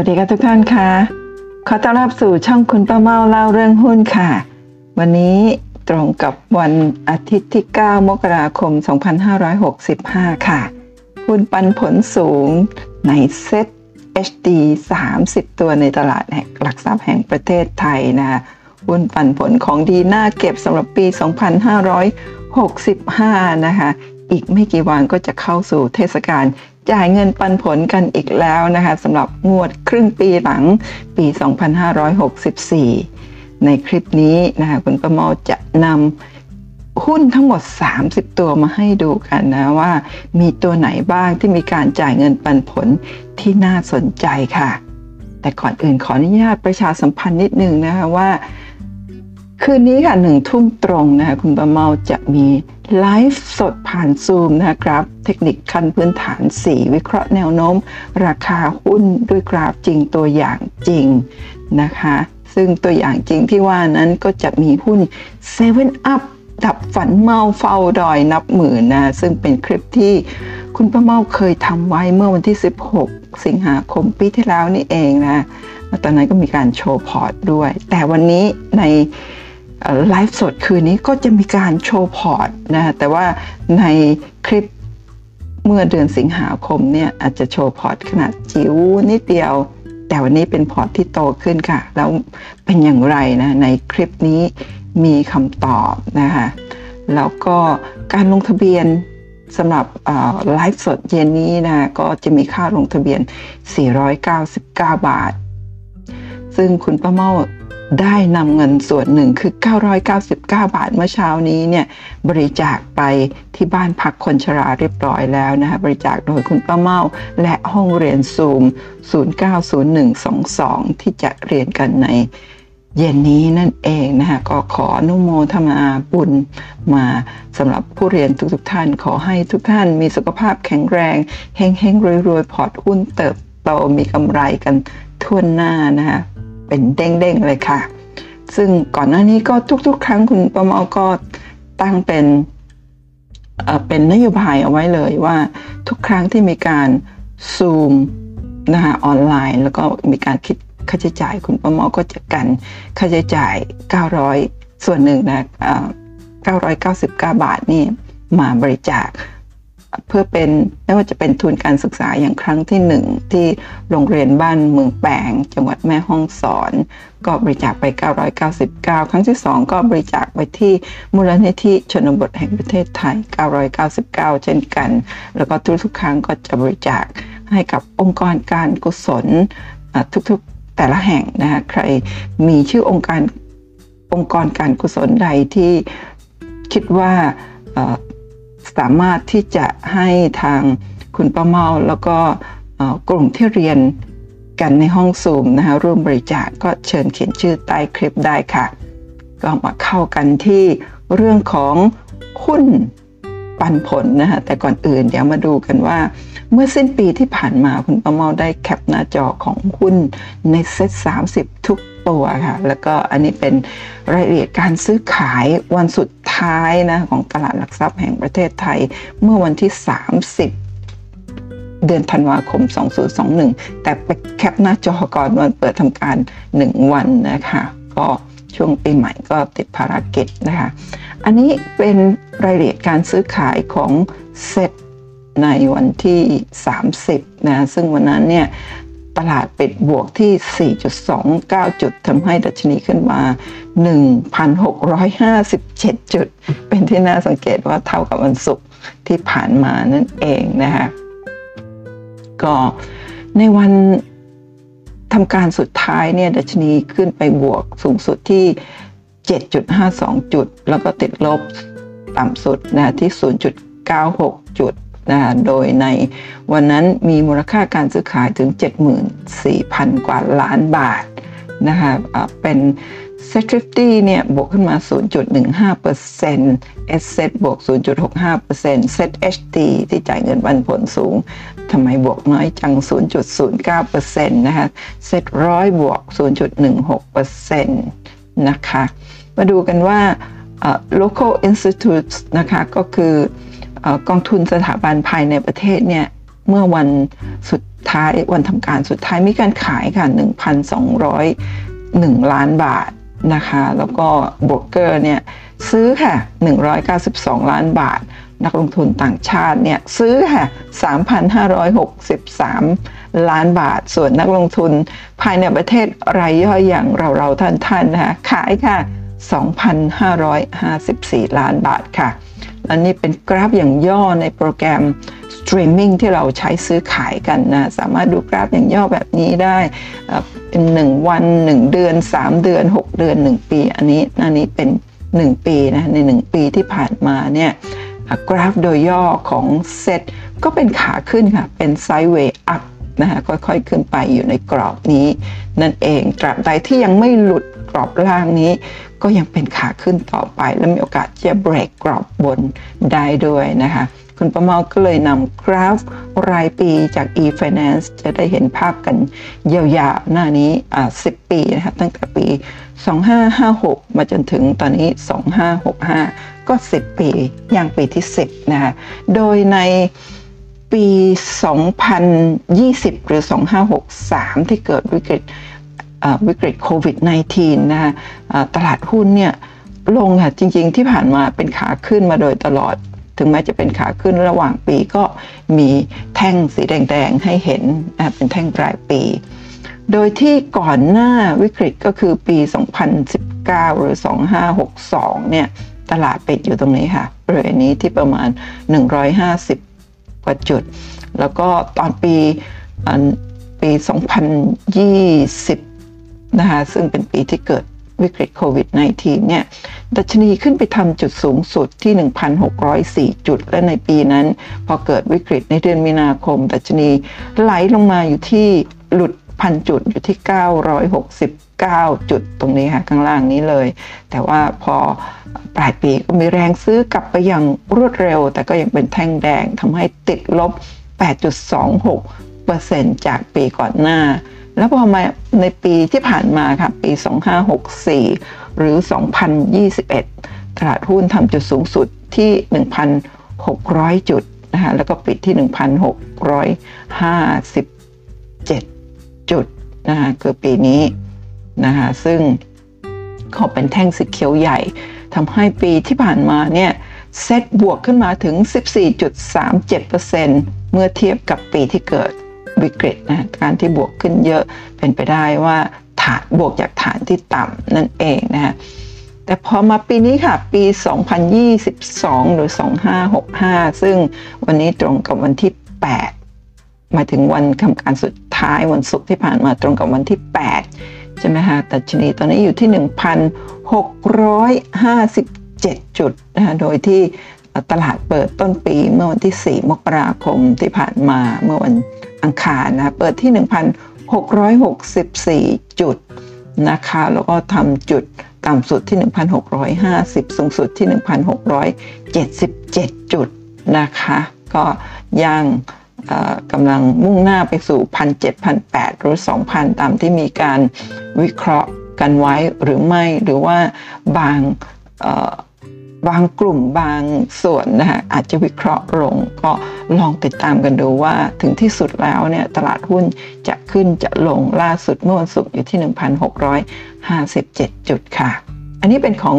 วัสดีค่ะทุกท่านค่ะ ขอต้อนรับสู่ช่องคุณป้าเมาเล่าเรื่องหุ้นค่ะ วันนี้ตรงกับวันอาทิตย์ที่ 9 มกราคม 2565 ค่ะ หุ้นปันผลสูงในเซ็ต HD 30 ตัวในตลาดแห่งหลักทรัพย์แห่งประเทศไทยนะคะหุ้นปันผลของดีน่าเก็บสำหรับปี 2565 นะคะ อีกไม่กี่วันก็จะเข้าสู่เทศกาล จ่ายเงินปันผลกันอีกแล้วนะคะสำหรับงวดครึ่งปีหลังปี 2564 ในคลิปนี้นะคะคุณประมาจะนำหุ้นทั้งหมด 30 ตัวมาให้ดูกันนะว่า มีตัวไหนบ้างที่มีการจ่ายเงินปันผลที่น่าสนใจค่ะ แต่ก่อนอื่นขออนุญาตประชาสัมพันธ์นิดนึงนะคะว่า คืนนี้ค่ะหนึ่งทุ่มตรงนะคะคุณประเมาจะมีไลฟ์สดผ่านซูมนะครับเทคนิคขั้นพื้นฐาน 4 วิเคราะห์แนวโน้ม ราคาหุ้นด้วยกราฟจริงตัวอย่างจริงนะคะ ซึ่งตัวอย่างจริงที่ว่านั้นก็จะมีหุ้น7 Up ดับฝันเมาเฝ้าดอยนับหมื่นนะ ซึ่งเป็นคลิปที่คุณป้าเมาเคยทำไว้เมื่อวันที่ 16 สิงหาคมปีที่แล้วนี่เองนะ ตอนนั้นก็มีการโชว์พอร์ตด้วย แต่วันนี้ใน ไลฟ์สดคืนนี้ก็จะมีการโชว์พอร์ตนะแต่ว่าในคลิปเมื่อเดือนสิงหาคมเนี่ยอาจจะโชว์พอร์ตขนาดจิ๋วนิดเดียว แต่วันนี้เป็นพอร์ตที่โตขึ้นค่ะ แล้วเป็นอย่างไรนะในคลิปนี้มีคำตอบนะคะแล้วก็การลงทะเบียนสำหรับไลฟ์สดเย็นนี้นะก็จะมีค่าลงทะเบียน 499 บาท ซึ่งคุณป้าเมา ได้นำเงินส่วนหนึ่งคือ 999 บาทเมื่อเช้านี้เนี่ยบริจาคไปที่บ้านพักคนชราเรียบร้อยแล้วนะคะบริจาคโดยคุณป้าเมาและห้องเรียนซูม 090122 ที่จะเรียนกันในเย็นนี้นั่นเองนะคะก็ขออนุโมทนาบุญมาสำหรับผู้เรียนทุกๆท่าน ขอให้ทุกท่านมีสุขภาพแข็งแรงเฮงเฮงรวยๆพอร์ตหุ้นเติบโตมีกำไรกันทั่วหน้านะคะ เป็นเด้งๆเลยค่ะ ซึ่งก่อนหน้านี้ก็ทุกๆ ครั้งคุณประมาก็ตั้งเป็นเป็นนโยบายเอาไว้เลยว่าทุกครั้งที่มีการซูมนะคะออนไลน์ แล้วก็มีการคิดค่าใช้จ่ายคุณประมอก็จะกันค่าใช้จ่าย 900 ส่วนหนึ่งนะ999 บาทนี่มาบริจาค เพื่อเป็นไม่ว่าจะเป็นทุนการศึกษาอย่างครั้งที่หนึ่งที่โรงเรียนบ้านเมืองแปงจังหวัดแม่ฮ่องสอน ก็บริจาคไป 999 ครั้งที่ 2 ก็บริจาคไปที่มูลนิธิชนบทแห่งประเทศไทย 999 เช่นกัน แล้วก็ทุกๆครั้งก็จะบริจาคให้กับองค์กรการกุศลทุกๆแต่ละแห่งนะคะใครมีชื่อองค์การองค์กรการกุศลใดที่คิดว่า สามารถที่จะให้ทางคุณป้าเมาแล้วก็กลุ่มที่เรียนกันในห้องซูมนะคะร่วมบริจาคก็เชิญเขียนชื่อใต้คลิปได้ค่ะ ก็มาเข้ากันที่เรื่องของหุ้นปันผลนะคะแต่ก่อนอื่นเดี๋ยวมาดูกันว่า เมื่อสิ้นปีที่ผ่านมาคุณประเมาได้แคปหน้าจอของหุ้นในเซ็ต30 ทุก ตัวค่ะ แล้วก็อันนี้เป็นรายละเอียดการซื้อขายวันสุดท้ายนะของตลาดหลักทรัพย์แห่งประเทศไทยเมื่อวันที่ 30เดือนธันวาคม 2021 แต่ไปแคปหน้าจอก่อนวันเปิดทำการ 1 วันนะคะ ก็ช่วงปีใหม่ก็ติดภารกิจนะคะ อันนี้เป็นรายละเอียดการซื้อขายของเซ็ตในวันที่ 30 นะ ซึ่งวันนั้นเนี่ย ตลาดปิดบวกที่ 4.29 จุดทำให้ดัชนีขึ้นมา 1,657 จุด เป็นที่น่าสังเกตว่าเท่ากับวันศุกร์ที่ผ่านมานั่นเองนะคะก็ในวันทำการสุดท้ายเนี่ยดัชนีขึ้นไปบวกสูงสุดที่ 7.52 จุด แล้วก็ติดลบต่ำสุดนะที่ 0.96 จุด นะโดยในวันนั้นมีมูลค่าการซื้อขายถึง 74,000 กว่าล้านบาทนะคะเป็น SET fifty เนี่ยบวกขึ้นมา 0.15% sSET บวก 0.65% SETHD ที่จ่ายเงินปันผลสูง ทำไมบวกน้อยจัง 0.09%นะคะเซ็ตร้อยบวก 0.16%นะคะ มาดูกันว่า local institutes นะคะก็คือ กองทุนสถาบันภายในประเทศเนี่ยเมื่อวันสุดท้ายวันทำการสุดท้ายมีการขายค่ะ 1,201 ล้านบาทนะคะ แล้วก็บรกเกอร์เนี่ยซื้อค่ะ 192 ล้านบาท นักลงทุนต่างชาติเนี่ยซื้อค่ะ 3,563 ล้านบาท ส่วนนักลงทุนภายในประเทศรายย่อยอย่างเราเราท่านท่านนะคะขายค่ะ 2,554 ล้านบาทค่ะ และนี่เป็นกราฟอย่างย่อในโปรแกรมสตรีมมิ่งที่เราใช้ซื้อขายกันนะ สามารถดูกราฟอย่างย่อแบบนี้ได้เป็น 1 วัน 1 เดือน 3 เดือน 6 เดือน 1 ปี อันนี้อันนี้เป็น 1 ปีนะใน 1 ปีที่ผ่านมาเนี่ยกราฟโดยย่อของเซตก็เป็นขาขึ้นค่ะ เป็นไซด์เวย์อัพนะคะค่อยๆ ขึ้นไปอยู่ในกรอบนี้ นั่นเองตราบใดที่ยังไม่หลุด กรอบล่างนี้ ก็ยังเป็นขาขึ้นต่อไป และมีโอกาสจะเบรกกรอบบนได้ด้วยนะคะคุณประเมาก็เลยนำกราฟรายปีจาก e-finance จะได้เห็นภาพกันยาวๆ หน้านี้อ่า10 ปีนะคะตั้งแต่ปี 2556 มาจนถึงตอนนี้ 2565 ก็ 10 ปีย่างปีที่ 10 นะคะโดยในปี 2020 หรือ 2563 ที่เกิดวิกฤต วิกฤตโควิด -19 นะคะตลาดหุ้นเนี่ยลงค่ะจริงๆที่ผ่านมาเป็นขาขึ้นมาโดยตลอด ถึงแม้จะเป็นขาขึ้นระหว่างปีก็มีแท่งสีแดงๆ ให้เห็นเป็นแท่งปลายปี โดยที่ก่อนหน้าวิกฤตก็คือปี 2019 หรือ 2562 เนี่ยตลาดปิดอยู่ตรงนี้ค่ะบริเวณนี้ที่ประมาณ 150 กว่าจุด แล้วก็ตอนปีปี 2020 นะคะซึ่งเป็นปีที่เกิดวิกฤตโควิด -19 เนี่ย ดัชนีขึ้นไปทำจุดสูงสุดที่ 1,604 จุด และในปีนั้น พอเกิดวิกฤตในเดือนมีนาคม ดัชนีไหลลงมาอยู่ที่หลุดพันจุดอยู่ที่ 969 จุดตรงนี้ค่ะข้างล่างนี้เลย แต่ว่าพอปลายปีก็มีแรงซื้อกลับไปอย่างรวดเร็ว แต่ก็ยังเป็นแท่งแดงทำให้ติดลบ 8.26%จากปีก่อนหน้า แล้วพอมาในปีที่ผ่านมาค่ะปี 2564 หรือ 2021 ตลาดหุ้นทำจุดสูงสุดที่ 1,600 จุดนะคะแล้วก็ปิดที่ 1,657 จุดนะคะคือปีนี้นะคะซึ่งเขาเป็นแท่งสีเขียวใหญ่ทำให้ปีที่ผ่านมาเนี่ยเซตบวกขึ้นมาถึง 14.37%เมื่อเทียบกับปีที่เกิด วิกฤตนะการที่บวกขึ้นเยอะเป็นไปได้ว่าฐานบวกจากฐานที่ต่ำนั่นเองนะฮะแต่พอมาปีนี้ค่ะ ปี 2022 หรือ 2565 ซึ่งวันนี้ตรงกับวันที่ 8 มาถึงวันทำการสุดท้ายวันศุกร์ที่ผ่านมาตรงกับวันที่ 8 ใช่ไหมคะตัชนีตอนนี้อยู่ที่ 1,657 จุดนะคะโดยที่ตลาดเปิดต้นปีเมื่อวันที่ 4 มกราคมที่ผ่านมาเมื่อวัน อังคารนะเปิดที่ 1,664 จุดนะคะแล้วก็ทำจุดต่ำสุดที่ 1,650 สูงสุดที่ 1,677 จุดนะคะก็ย่างกำลังมุ่งหน้าไปสู่1,700 1,800หรือ 2,000 ตามที่มีการวิเคราะห์กันไว้หรือไม่หรือว่าบาง บางกลุ่มบางส่วนนะคะอาจจะวิเคราะห์ลง ก็ลองติดตามกันดูว่าถึงที่สุดแล้วเนี่ยตลาดหุ้นจะขึ้นจะลงล่าสุดเมื่อวันศุกร์อยู่ที่ 1,657 จุดค่ะ อันนี้เป็นของ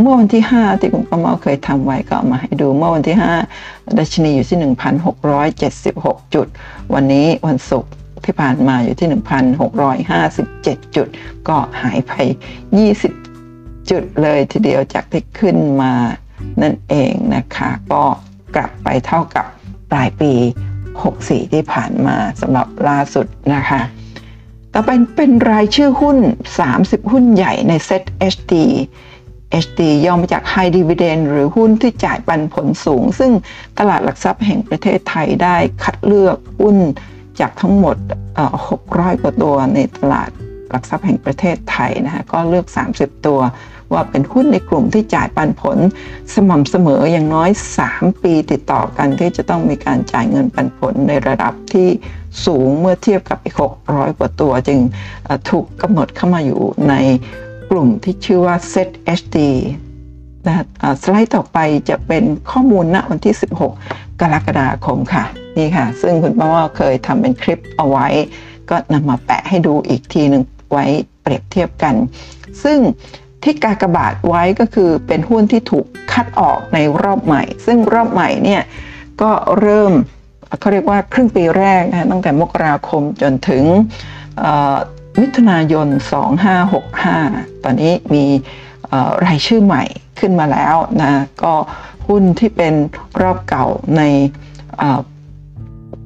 เมื่อวันที่ 5 ที่คุณประมาเคยทำไว้ก็มาให้ดูเมื่อวันที่ 5 ดัชนีอยู่ที่ 1,676 จุด วันนี้วันศุกร์ที่ผ่านมาอยู่ที่ 1,657 จุด ก็หายไป20 จุดเลยทีเดียวจากที่ขึ้นมานั่นเองนะคะ ก็กลับไปเท่ากับปลายปี 64 ที่ผ่านมาสำหรับล่าสุดนะคะ ต่อไปเป็นรายชื่อหุ้น 30 หุ้นใหญ่ในเซ็ต HD HD ย่อมาจาก High Dividend หรือหุ้นที่จ่ายปันผลสูง ซึ่งตลาดหลักทรัพย์แห่งประเทศไทยได้คัดเลือกหุ้นจากทั้งหมด 600 กว่าตัวในตลาดหลักทรัพย์แห่งประเทศไทยนะคะก็เลือก 30 ตัว ว่าเป็นหุ้นในกลุ่มที่จ่ายปันผลสม่ำเสมออย่างน้อย 3 ปีติดต่อกันที่จะต้องมีการจ่ายเงินปันผลในระดับที่สูงเมื่อเทียบกับอีก 600 กว่าตัว จึงถูกกำหนดเข้ามาอยู่ในกลุ่มที่ชื่อว่า Set HD นะสไลด์ต่อไปจะเป็นข้อมูลณวันที่ 16 กรกฎาคมค่ะ นี่ค่ะ ซึ่งคุณป้าว่าเคยทำเป็นคลิปเอาไว้ ก็นำมาแปะให้ดูอีกทีหนึ่งไว้เปรียบเทียบกัน ซึ่ง ที่กากบาทไว้ก็คือเป็นหุ้นที่ถูกคัดออกในรอบใหม่ ซึ่งรอบใหม่เนี่ยก็เริ่มเขาเรียกว่าครึ่งปีแรกนะตั้งแต่มกราคมจนถึงมิถุนายน 2565 ตอนนี้มีรายชื่อใหม่ขึ้นมาแล้วนะก็หุ้นที่เป็นรอบเก่าใน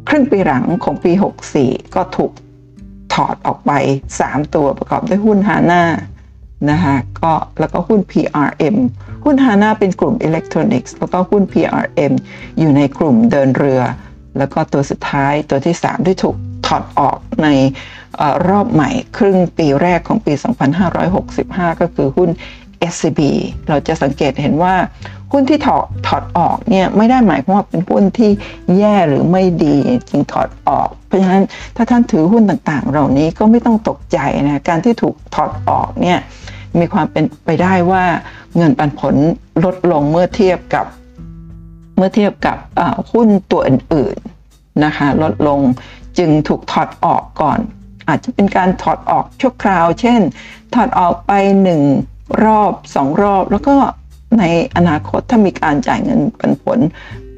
ครึ่งปีหลังของปี 64 ก็ถูกถอดออกไป 3 ตัวประกอบด้วยหุ้นฮาน่า นะคะก็แล้วก็หุ้น PRM หุ้นฮาน่าเป็นกลุ่มอิเล็กทรอนิกส์แล้วก็หุ้น PRM อยู่ในกลุ่มเดินเรือ แล้วก็ตัวสุดท้ายตัวที่ 3 ที่ถูกถอดออกในอรอบใหม่ครึ่งปีแรกของปี 2565 ก็คือหุ้น SCB เราจะสังเกตเห็นว่าหุ้นที่ถอดถอดออกเนี่ยไม่ได้หมายความว่าเป็นหุ้นที่แย่หรือไม่ดีจึงถอดออก เพราะฉะนั้นถ้าท่านถือหุ้นต่างๆ เหล่านี้ก็ไม่ต้องตกใจนะการที่ถูกถอดออกเนี่ยมีความเป็นไปได้ว่าเงินปันผลลดลงเมื่อเทียบกับเมื่อเทียบกับหุ้นตัวอื่นๆนะคะลดลงจึงถูกถอดออกก่อน อาจจะเป็นการถอดออกชั่วคราว เช่น ถอดออกไปหนึ่ง รอบสองรอบ แล้วก็ในอนาคตถ้ามีการจ่ายเงินปันผล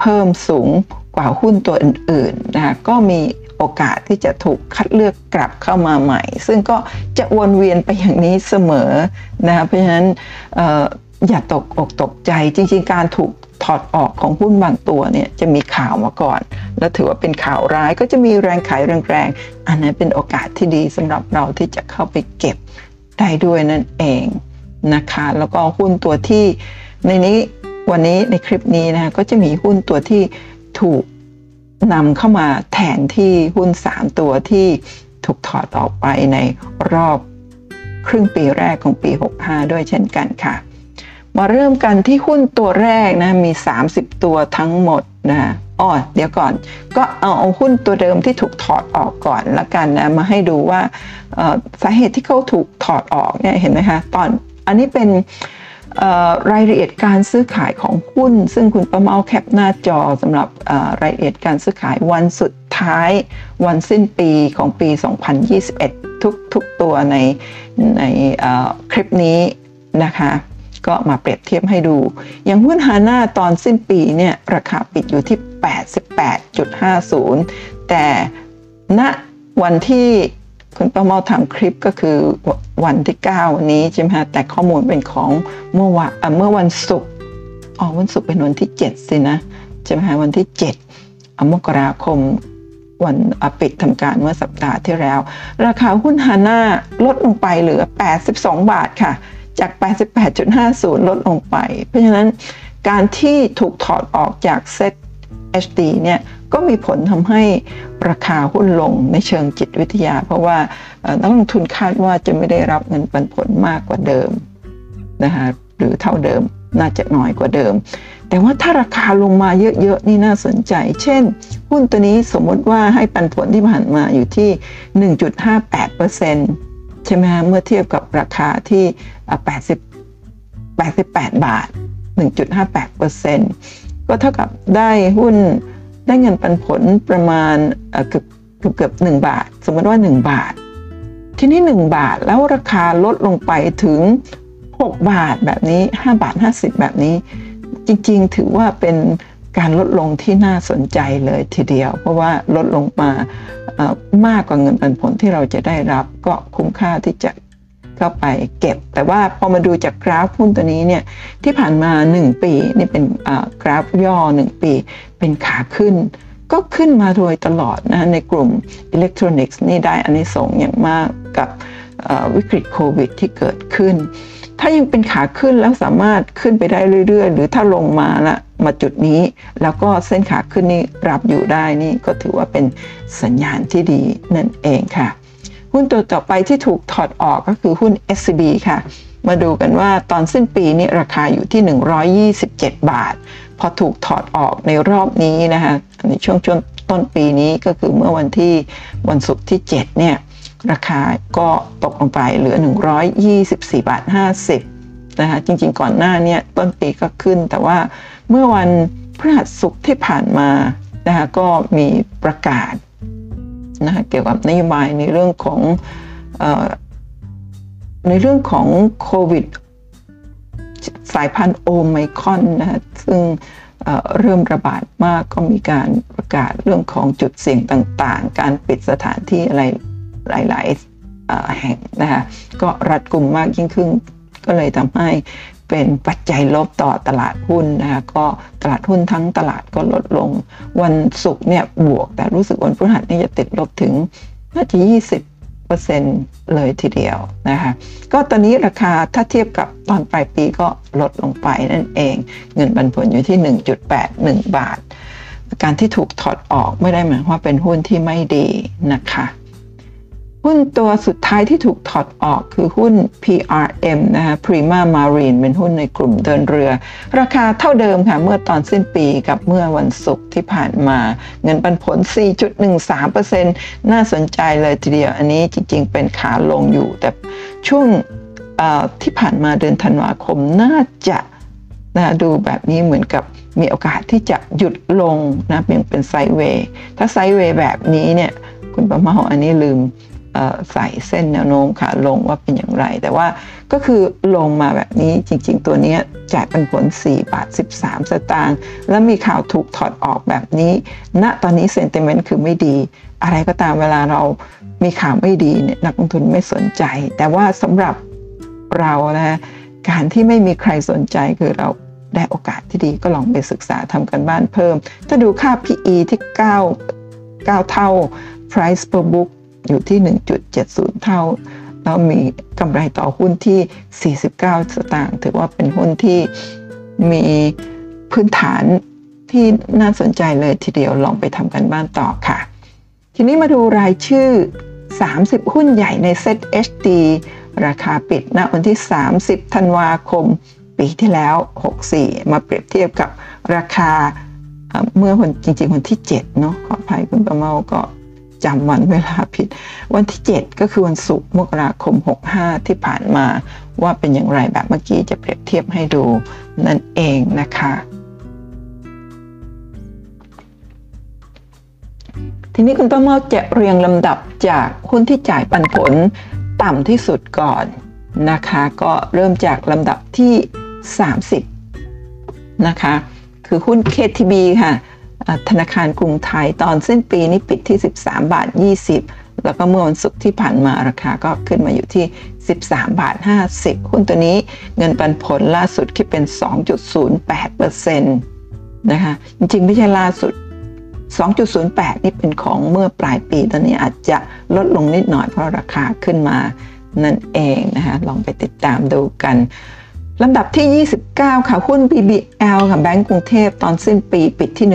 เพิ่มสูงกว่าหุ้นตัวอื่นๆนะคะก็มีโอกาสที่จะถูกคัดเลือกกลับเข้ามาใหม่ ซึ่งก็จะวนเวียนไปอย่างนี้เสมอนะคะเพราะฉะนั้นอย่าตกอกตกใจจริง ๆ การถูกถอดออกของหุ้นบางตัวเนี่ยจะมีข่าวมาก่อน แล้วถือว่าเป็นข่าวร้ายก็จะมีแรงขายแรงๆอันนั้นเป็นโอกาสที่ดีสำหรับเราที่จะเข้าไปเก็บได้ด้วยนั่นเอง นะคะ แล้วก็หุ้นตัวที่ในนี้วันนี้ในคลิปนี้นะก็จะมีหุ้นตัวที่ถูกนำเข้ามาแทนที่หุ้น 3 ตัวที่ถูกถอดออกไปในรอบครึ่งปีแรกของปี 65 ด้วยเช่นกันค่ะ มาเริ่มกันที่หุ้นตัวแรกนะมี 30 ตัวทั้งหมดนะอ๋อเดี๋ยวก่อน ก็เอาเอาหุ้นตัวเดิมที่ถูกถอดออกก่อนละกันนะมาให้ดูว่าสาเหตุที่เขาถูกถอดออกเนี่ยเห็นไหมคะตอน อันนี้เป็นรายละเอียดการซื้อขายของหุ้น ซึ่งคุณประเมาแคปหน้าจอสำหรับรายละเอียดการซื้อขายวันสุดท้ายวันสิ้นปีของปี 2021 ทุกทุกตัวในในคลิปนี้นะคะ ก็มาเปรียบเทียบให้ดู อย่างหุ้นฮาน่าตอนสิ้นปีเนี่ยราคาปิดอยู่ที่ 88.50 แต่ณวันที่ คุณป้าเมาทำคลิปก็คือวันที่ 9 วันนี้ใช่ไหมฮะแต่ข้อมูลเป็นของเมื่อวันเมื่อวันศุกร์อ๋อวันศุกร์เป็นวันที่ 7 สินะใช่ไหมฮะวันที่7มกราคมวันปิดทำการเมื่อสัปดาห์ที่แล้ว ราคาหุ้นฮาน่าลดลงไปเหลือ 82 บาทค่ะ จาก 88.50 ลดลงไป เพราะฉะนั้นการที่ถูกถอดออกจากเซ็ต HD เนี่ย ก็มีผลทำให้ราคาหุ้นลงในเชิงจิตวิทยา เพราะว่านักลงทุนคาดว่าจะไม่ได้รับเงินปันผลมากกว่าเดิมนะคะหรือเท่าเดิมน่าจะน้อยกว่าเดิม แต่ว่าถ้าราคาลงมาเยอะๆนี่น่าสนใจ เช่น หุ้นตัวนี้สมมติว่าให้ปันผลที่ผ่านมาอยู่ที่ 1.58%ใช่ไหมฮะเมื่อเทียบกับราคาที่ 80 88 บาท 1.58%ก็เท่ากับได้หุ้น ได้เงินปันผลประมาณเกือบเกือบเกือบหนึ่งบาท สมมติว่า 1 บาท ที่นี่1บาทแล้วราคาลดลงไปถึง 6 บาทแบบนี้ 5 บาท 50 แบบนี้ จริงๆ ถือว่าเป็นการลดลงที่น่าสนใจเลยทีเดียว เพราะว่าลดลงมามากกว่าเงินปันผลที่เราจะได้รับ ก็คุ้มค่าที่จะ เข้าไปเก็บ แต่ว่าพอมาดูจากกราฟหุ้นตัวนี้เนี่ยที่ผ่านมา 1 ปีนี่เป็นกราฟย่อ 1 ปี เป็นขาขึ้น ก็ขึ้นมาโดยตลอดนะในกลุ่มอิเล็กทรอนิกส์นี่ได้อันนี้ส่งอย่างมากกับวิกฤตโควิดที่เกิดขึ้น ถ้ายังเป็นขาขึ้นแล้วสามารถขึ้นไปได้เรื่อย ๆ หรือถ้าลงมาละมาจุดนี้ แล้วก็เส้นขาขึ้นนี่รับอยู่ได้นี่ก็ถือว่าเป็นสัญญาณที่ดีนั่นเองค่ะ หุ้นตัวต่อไปที่ถูกถอดออกก็คือหุ้น SCB ค่ะ มาดูกันว่าตอนสิ้นปีนี้ราคาอยู่ที่ 127 บาท พอถูกถอดออกในรอบนี้นะคะในช่วงช่วงต้นปีนี้ก็คือเมื่อวันที่วันศุกร์ที่ 7 เนี่ย ราคาก็ตกลงไปเหลือ 124 บาท 50 นะคะ จริงๆก่อนหน้านี้ต้นปีก็ขึ้น แต่ว่าเมื่อวันพฤหัสศุกร์ที่ผ่านมานะคะก็มีประกาศ นะคะเกี่ยวกับนโยบายในเรื่องของอในเรื่องของโควิดสายพันธุ์โอไมคอนนะคะซึ่งเริ่มระบาดมากก็มีการประกาศเรื่องของจุดเสี่ยงต่างๆ การปิดสถานที่อะไรหลาย ๆ แห่งนะคะก็รัดกลุ่มมากยิ่งขึ้นก็เลยทำให้ เป็นปัจจัยลบต่อตลาดหุ้นนะคะก็ตลาดหุ้นทั้งตลาดก็ลดลง วันศุกร์เนี่ยบวก แต่รู้สึกวันพฤหัสนี่จะติดลบถึงน่าจะ 20เลยทีเดียวนะคะ ก็ตอนนี้ราคาถ้าเทียบกับตอนปลายปีก็ลดลงไปนั่นเอง เงินปันผลอยู่ที่ 1.81 บาท การที่ถูกถอดออกไม่ได้หมายว่าเป็นหุ้นที่ไม่ดีนะคะ หุ้นตัวสุดท้ายที่ถูกถอดออกคือหุ้น PRM นะคะ Prima Marine เป็นหุ้นในกลุ่มเดินเรือ ราคาเท่าเดิมค่ะ เมื่อตอนสิ้นปีกับเมื่อวันศุกร์ที่ผ่านมา เงินปันผล 4.13%น่าสนใจเลยทีเดียว อันนี้จริงๆ เป็นขาลงอยู่ แต่ช่วงที่ผ่านมาเดือนธันวาคมน่าจะนะดูแบบนี้เหมือนกับมีโอกาสที่จะหยุดลงนะเพียงเป็นไซด์เวย์ถ้าไซด์เวย์แบบนี้เนี่ยคุณประมาอันนี้ลืม ใส่เส้นแนวโน้มขาลงว่าเป็นอย่างไร แต่ว่าก็คือลงมาแบบนี้จริง ๆ ตัวนี้จ่ายเป็นผล4บาท13 สตางค์แล้วมีข่าวถูกถอดออกแบบนี้ณตอนนี้เซนติเมนต์คือไม่ดี อะไรก็ตามเวลาเรามีข่าวไม่ดีเนี่ยนักลงทุนไม่สนใจ แต่ว่าสำหรับเรานะการที่ไม่มีใครสนใจคือเราได้โอกาสที่ดีก็ลองไปศึกษาทำกันบ้านเพิ่ม ถ้าดูค่า PE ที่ 9 9 เท่า price per book อยู่ที่ 1.70 เท่า แล้วมีกำไรต่อหุ้นที่ 49 สตางค์ถือว่าเป็นหุ้นที่มีพื้นฐานที่น่าสนใจเลยทีเดียวลองไปทำกันบ้านต่อค่ะ ทีนี้มาดูรายชื่อ 30 หุ้นใหญ่ในเซ็ต HD ราคาปิดณวันที่ 30 ธันวาคม ปีที่แล้ว 64 มาเปรียบเทียบกับราคาเมื่อวันจริงๆวันที่ 7 เนาะขออภัยคุณประเมาก็ จำวันเวลาผิด วันที่ 7 ก็คือวันศุกร์มกราคม 65 ที่ผ่านมา ว่าเป็นอย่างไรแบบเมื่อกี้จะเปรียบเทียบให้ดูนั่นเองนะคะ ทีนี้คุณต้นเมาจะเรียงลำดับจากหุ้นที่จ่ายปันผลต่ำที่สุดก่อนนะคะ ก็เริ่มจากลำดับที่ 30 นะคะ คือหุ้น KTB ค่ะ ธนาคารกรุงไทยตอนสิ้นปีนี้ปิดที่ 13 บาท 20 แล้วก็เมื่อวันศุกร์ที่ผ่านมาราคาก็ขึ้นมาอยู่ที่ 13 บาท 50 หุ้นตัวนี้เงินปันผลล่าสุดที่เป็น 2.08%นะคะจริงๆ ไม่ใช่ล่าสุด 2.08 นี่เป็นของเมื่อปลายปี ตอนนี้อาจจะลดลงนิดหน่อยเพราะราคาขึ้นมานั่นเองนะคะลองไปติดตามดูกัน ลำดับที่ 29 ค่ะ หุ้น BBL ค่ะแบงก์กรุงเทพตอนสิ้นปีปิดที่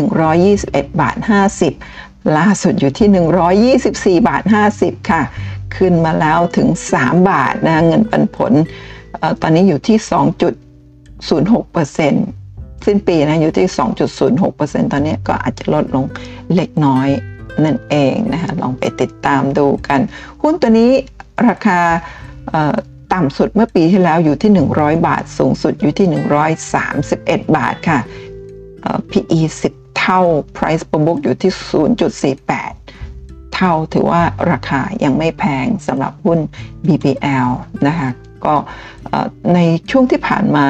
121 บาท 50 ล่าสุดอยู่ที่ 124 บาท 50 ค่ะ ขึ้นมาแล้วถึง 3 บาทนะเงินปันผลตอนนี้อยู่ที่ 2.06%สิ้นปีนะอยู่ที่ 2.06%ตอนนี้ก็อาจจะลดลงเล็กน้อยนั่นเองนะคะลองไปติดตามดูกัน หุ้นตัวนี้ราคา ต่ำสุดเมื่อปีที่แล้วอยู่ที่ 100 บาท สูงสุดอยู่ที่ 131 บาทค่ะ PE 10 เท่า Price per book อยู่ที่ 0.48 เท่าถือว่าราคายังไม่แพงสำหรับหุ้น BBL นะคะก็ในช่วงที่ผ่านมา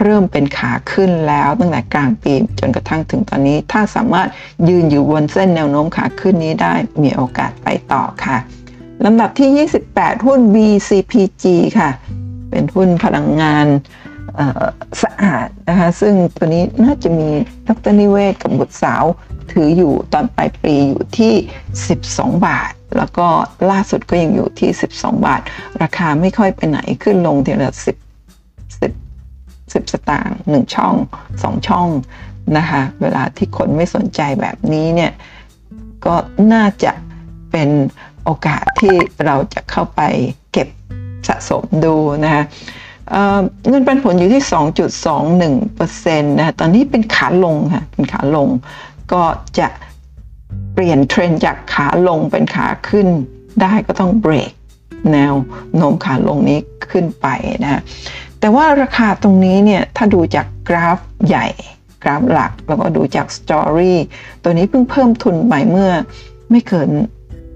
เริ่มเป็นขาขึ้นแล้วตั้งแต่กลางปีจนกระทั่งถึงตอนนี้ ถ้าสามารถยืนอยู่บนเส้นแนวโน้มขาขึ้นนี้ได้มีโอกาสไปต่อค่ะ ลำดับที่ 28 หุ้น BCPG ค่ะ เป็นหุ้นพลังงานสะอาดนะคะ ซึ่งตัวนี้น่าจะมีดรนิเวศกับบุตรสาวถืออยู่ตอนปลายปีอยู่ที่ 12 บาท แล้วก็ล่าสุดก็ยังอยู่ที่ 12 บาท ราคาไม่ค่อยไปไหนขึ้นลงทีละ10 10 10 สตางค์1ช่อง 2 ช่องนะคะ เวลาที่คนไม่สนใจแบบนี้เนี่ย ก็น่าจะเป็น โอกาสที่เราจะเข้าไปเก็บสะสมดูนะคะเงินปันผลอยู่ที่ 2.21%นะตอนนี้เป็นขาลงค่ะเป็นขาลง ก็จะเปลี่ยนเทรนจากขาลงเป็นขาขึ้นได้ก็ต้องเบรกแนวโน้มขาลงนี้ขึ้นไปนะแต่ว่าราคาตรงนี้เนี่ยถ้าดูจากกราฟใหญ่กราฟหลัก แล้วก็ดูจากสตอรี่ตัวนี้เพิ่งเพิ่มทุนใหม่เมื่อไม่เกิน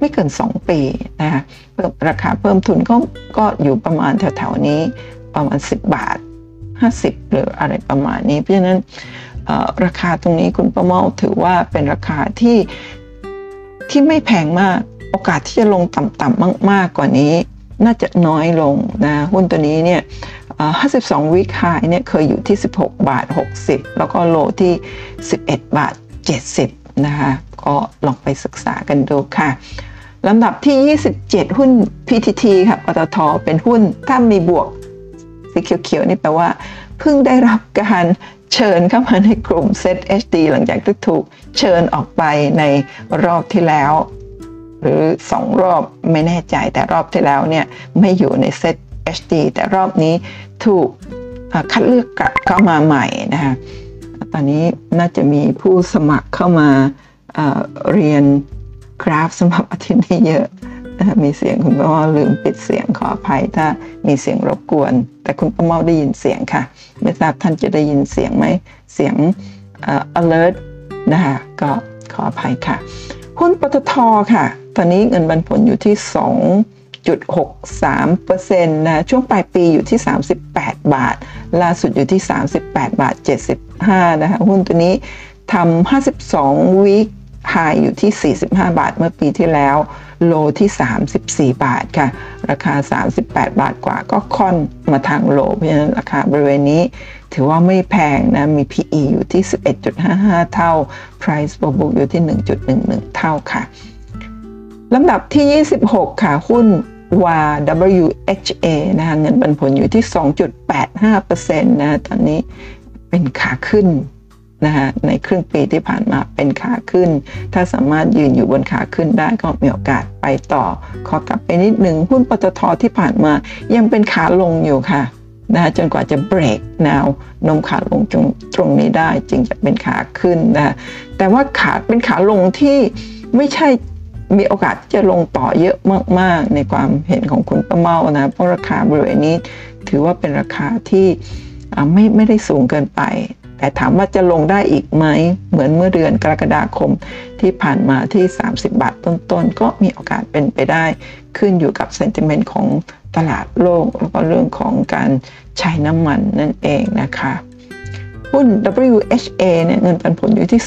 ไม่เกิน 2 ปีนะคะราคาเพิ่มทุนก็ก็อยู่ประมาณแถวๆนี้ประมาณ 10 บาท 50 หรืออะไรประมาณนี้ เพราะฉะนั้นราคาตรงนี้คุณประเมาถือว่าเป็นราคาที่ที่ไม่แพงมากโอกาสที่จะลงต่ำๆมาก ๆ กว่านี้ น่าจะน้อยลงนะหุ้นตัวนี้เนี่ย52 วิคไฮเนี่ยเคยอยู่ที่ 16 บาท 60 แล้วก็โลที่ 11 บาท 70 นะคะก็ลองไปศึกษากันดูค่ะ ลำดับที่ 27 หุ้น PTT ค่ะปตทเป็นหุ้นถ้ามีบวกสีเขียวๆนี่แปลว่า เพิ่งได้รับการเชิญเข้ามาในกลุ่ม Set HD หลังจากที่ถูกเชิญออกไปในรอบที่แล้ว หรือ 2 รอบไม่แน่ใจแต่รอบที่แล้วเนี่ยไม่อยู่ใน Set HD แต่รอบนี้ถูกคัดเลือกกลับเข้ามาใหม่นะคะตอนนี้น่าจะมีผู้สมัครเข้ามาเเรียน กราฟสำหรับอาทิตย์นี้เยอะนะมีเสียงคุณป้าเมาลืมปิดเสียงขออภัยถ้ามีเสียงรบกวน แต่คุณป้าเมาได้ยินเสียงค่ะ ไม่ทราบท่านจะได้ยินเสียงไหมเสียง alert นะคะก็ขออภัยค่ะ หุ้นปตทค่ะ ตอนนี้เงินบันผลอยู่ที่ 2.63%นะช่วงปลายปีอยู่ที่ 38 บาท ล่าสุดอยู่ที่ 38 บาท 75 นะคะหุ้นตัวนี้ทำ52วีค ไฮอยู่ที่ 45 บาท เมื่อปีที่แล้ว โลที่ 34 บาทค่ะ ราคา 38 บาทกว่าก็ค่อนมาทางโล เพราะฉะนั้นราคาบริเวณนี้ ถือว่าไม่แพงนะ มี PE อยู่ที่ 11.55 เท่า Price per book อยู่ที่ 1.11 เท่าค่ะลำดับที่ 26 ค่ะหุ้น WHA นะคะเงินปันผลอยู่ที่ 2.85%นะตอนนี้เป็นขาขึ้น นะคะในครึ่งปีที่ผ่านมาเป็นขาขึ้น ถ้าสามารถยืนอยู่บนขาขึ้นได้ก็มีโอกาสไปต่อ ขอกลับไปนิดหนึ่งหุ้นปตทที่ผ่านมายังเป็นขาลงอยู่ค่ะนะจนกว่าจะเบรกแนวนมขาลงตรงตรงนี้ได้จึงจะเป็นขาขึ้นนะแต่ว่าขาเป็นขาลงที่ไม่ใช่มีโอกาสจะลงต่อเยอะมาก ๆ ในความเห็นของคุณประเมานะเพราะราคาบริเวณนี้ถือว่าเป็นราคาที่ไม่ไม่ได้สูงเกินไป แต่ถามว่าจะลงได้อีกไหม เหมือนเมื่อเดือนกรกฎาคมที่ผ่านมาที่ 30 บาทต้นๆ ก็มีโอกาสเป็นไปได้ ขึ้นอยู่กับเซนติเมนต์ของตลาดโลก แล้วก็เรื่องของการใช้น้ำมันนั่นเองนะคะหุ้น WHA เนี่ยเงินปันผลอยู่ที่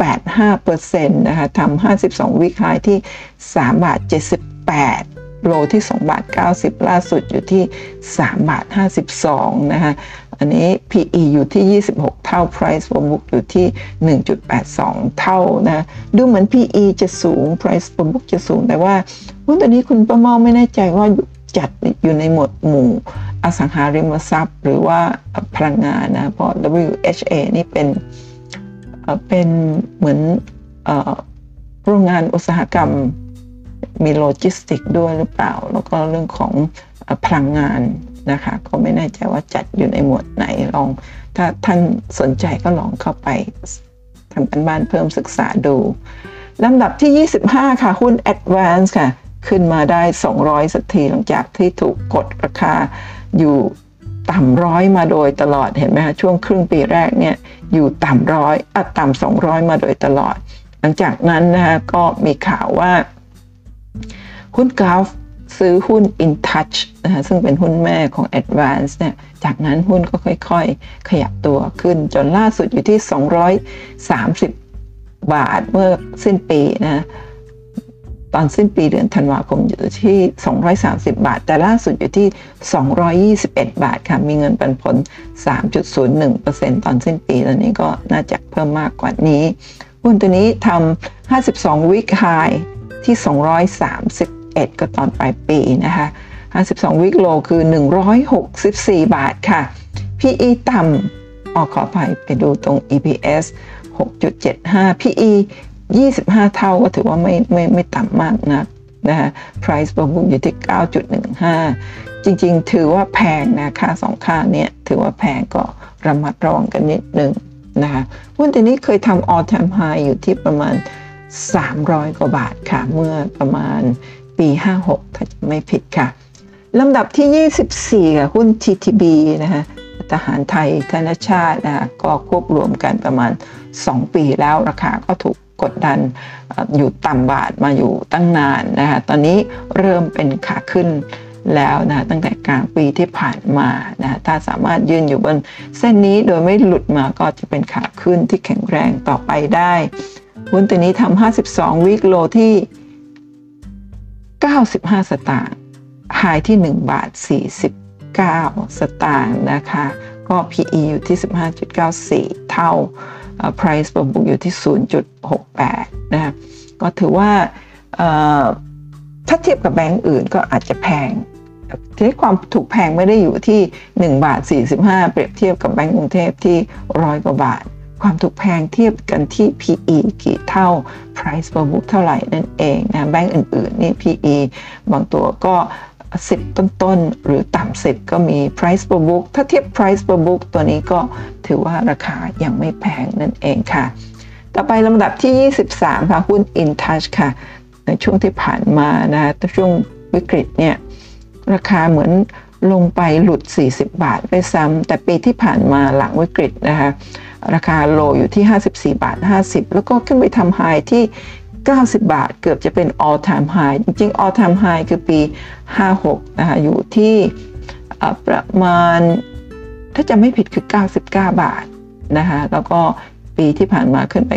2.85%นะคะทำ52 วิคายที่ 3 บาท 78 โลที่2บาท90 ล่าสุดอยู่ที่3บาท52นะคะอันนี้ PE อยู่ที่ 26 เท่า Price per book อยู่ที่ 1.82 เท่านะดูเหมือน PE จะสูง Price per book จะสูง แต่ว่าหุ้นตัวนี้คุณประมาไม่แน่ใจว่าจัดอยู่ในหมวดหมู่อสังหาริมทรัพย์ หรือว่าพลังงานนะเพราะ WHA นี่เป็นเป็นเหมือนโรงงานอุตสาหกรรม มีโลจิสติกด้วยหรือเปล่า แล้วก็เรื่องของพลังงานนะคะ ก็ไม่แน่ใจว่าจัดอยู่ในหมวดไหนลอง ถ้าท่านสนใจก็ลองเข้าไปทำกันบ้านเพิ่มศึกษาดูลำดับที่ 25 ค่ะ หุ้น Advance ค่ะ ขึ้นมาได้ 200 สักทีหลังจากที่ถูกกดราคาอยู่ต่ำร้อยมาโดยตลอดเห็นไหมคะช่วงครึ่งปีแรกเนี่ยอยู่ต่ำร้อยอะต่ำสองร้อยมาโดยตลอด หลังจากนั้นนะคะก็มีข่าวว่า หุ้นกราฟซื้อหุ้น InTouch นะคะซึ่งเป็นหุ้นแม่ของ Advance เนี่ยจากนั้นหุ้นก็ค่อยๆ ขยับตัวขึ้นจนล่าสุดอยู่ที่ 230 บาทเมื่อสิ้นปีนะตอนสิ้นปีเดือนธันวาคมอยู่ที่ 230 บาท แต่ล่าสุดอยู่ที่ 221 บาทค่ะ มีเงินปันผล 3.01%ตอนสิ้นปีตอนนี้ก็น่าจะเพิ่มมากกว่านี้ หุ้นตัวนี้ทำ52วิกไฮที่ 230 11ก็ตอนปลายปีนะคะ52วิกโลคือ 164 บาทค่ะ PE ต่ำออกขออภัยไปดูตรง EPS 6.75 PE 25 เท่าก็ถือว่าไม่ไม่ไม่ต่ำมากนะนะฮะ Price per book อยู่ที่ 9.15 จริงๆ ถือว่าแพงนะค่าสองค่าเนี้ถือว่าแพงก็ระมัดระวังกันนิดนึงนะคะหุ้นตัวนี้เคยทำ all time high อยู่ที่ประมาณ 300 กว่าบาทค่ะ เมื่อประมาณ ปี 56 ถ้าจะไม่ผิดค่ะลำดับที่ 24 ค่ะ หุ้น TTB นะคะทหารไทยธนชาตินะคะก็ควบรวมกันประมาณ 2 ปีแล้ว ราคาก็ถูกกดดันอยู่ต่ำบาทมาอยู่ตั้งนานนะคะตอนนี้เริ่มเป็นขาขึ้นแล้วนะตั้งแต่กลางปีที่ผ่านมานะถ้าสามารถยืนอยู่บนเส้นนี้โดยไม่หลุดมาก็จะเป็นขาขึ้นที่แข็งแรงต่อไปได้หุ้นตัวนี้ทำ52 วิกโลที่ 95 สตางค์ไฮที่ 1 บาท 49 สตางค์นะคะ ก็ PE อยู่ที่ 15.94 เท่า price per book อยู่ที่ 0.68 นะคะก็ถือว่าถ้าเทียบกับแบงก์อื่นก็อาจจะแพงที่ความถูกแพงไม่ได้อยู่ที่ 1 บาท 45 เปรียบเทียบกับแบงก์กรุงเทพที่ร้อยกว่าบาท ความถูกแพงเทียบกันที่ PE กี่เท่า price per book เท่าไหร่นั่นเองนะแบงก์อื่นๆนี่ PE บางตัวก็ 10 ต้นๆ หรือต่ำ10ก็มี price per book ถ้าเทียบ price per book ตัวนี้ก็ถือว่าราคายังไม่แพงนั่นเองค่ะ ต่อไปลำดับที่ 23 ค่ะ หุ้น InTouch ค่ะ ในช่วงที่ผ่านมานะช่วงวิกฤตเนี่ย ราคาเหมือนลงไปหลุด 40 บาทไปซ้ำแต่ปีที่ผ่านมาหลังวิกฤตนะคะ ราคาโลอยู่ที่ 54 บาท 50 แล้วก็ขึ้นไปทำไฮที่ 90 บาท เกือบจะเป็น all time high จริงๆ all time high คือปี 56 นะคะ อยู่ที่ประมาณ ถ้าจะไม่ผิดคือ 99 บาทนะคะ แล้วก็ปีที่ผ่านมาขึ้นไป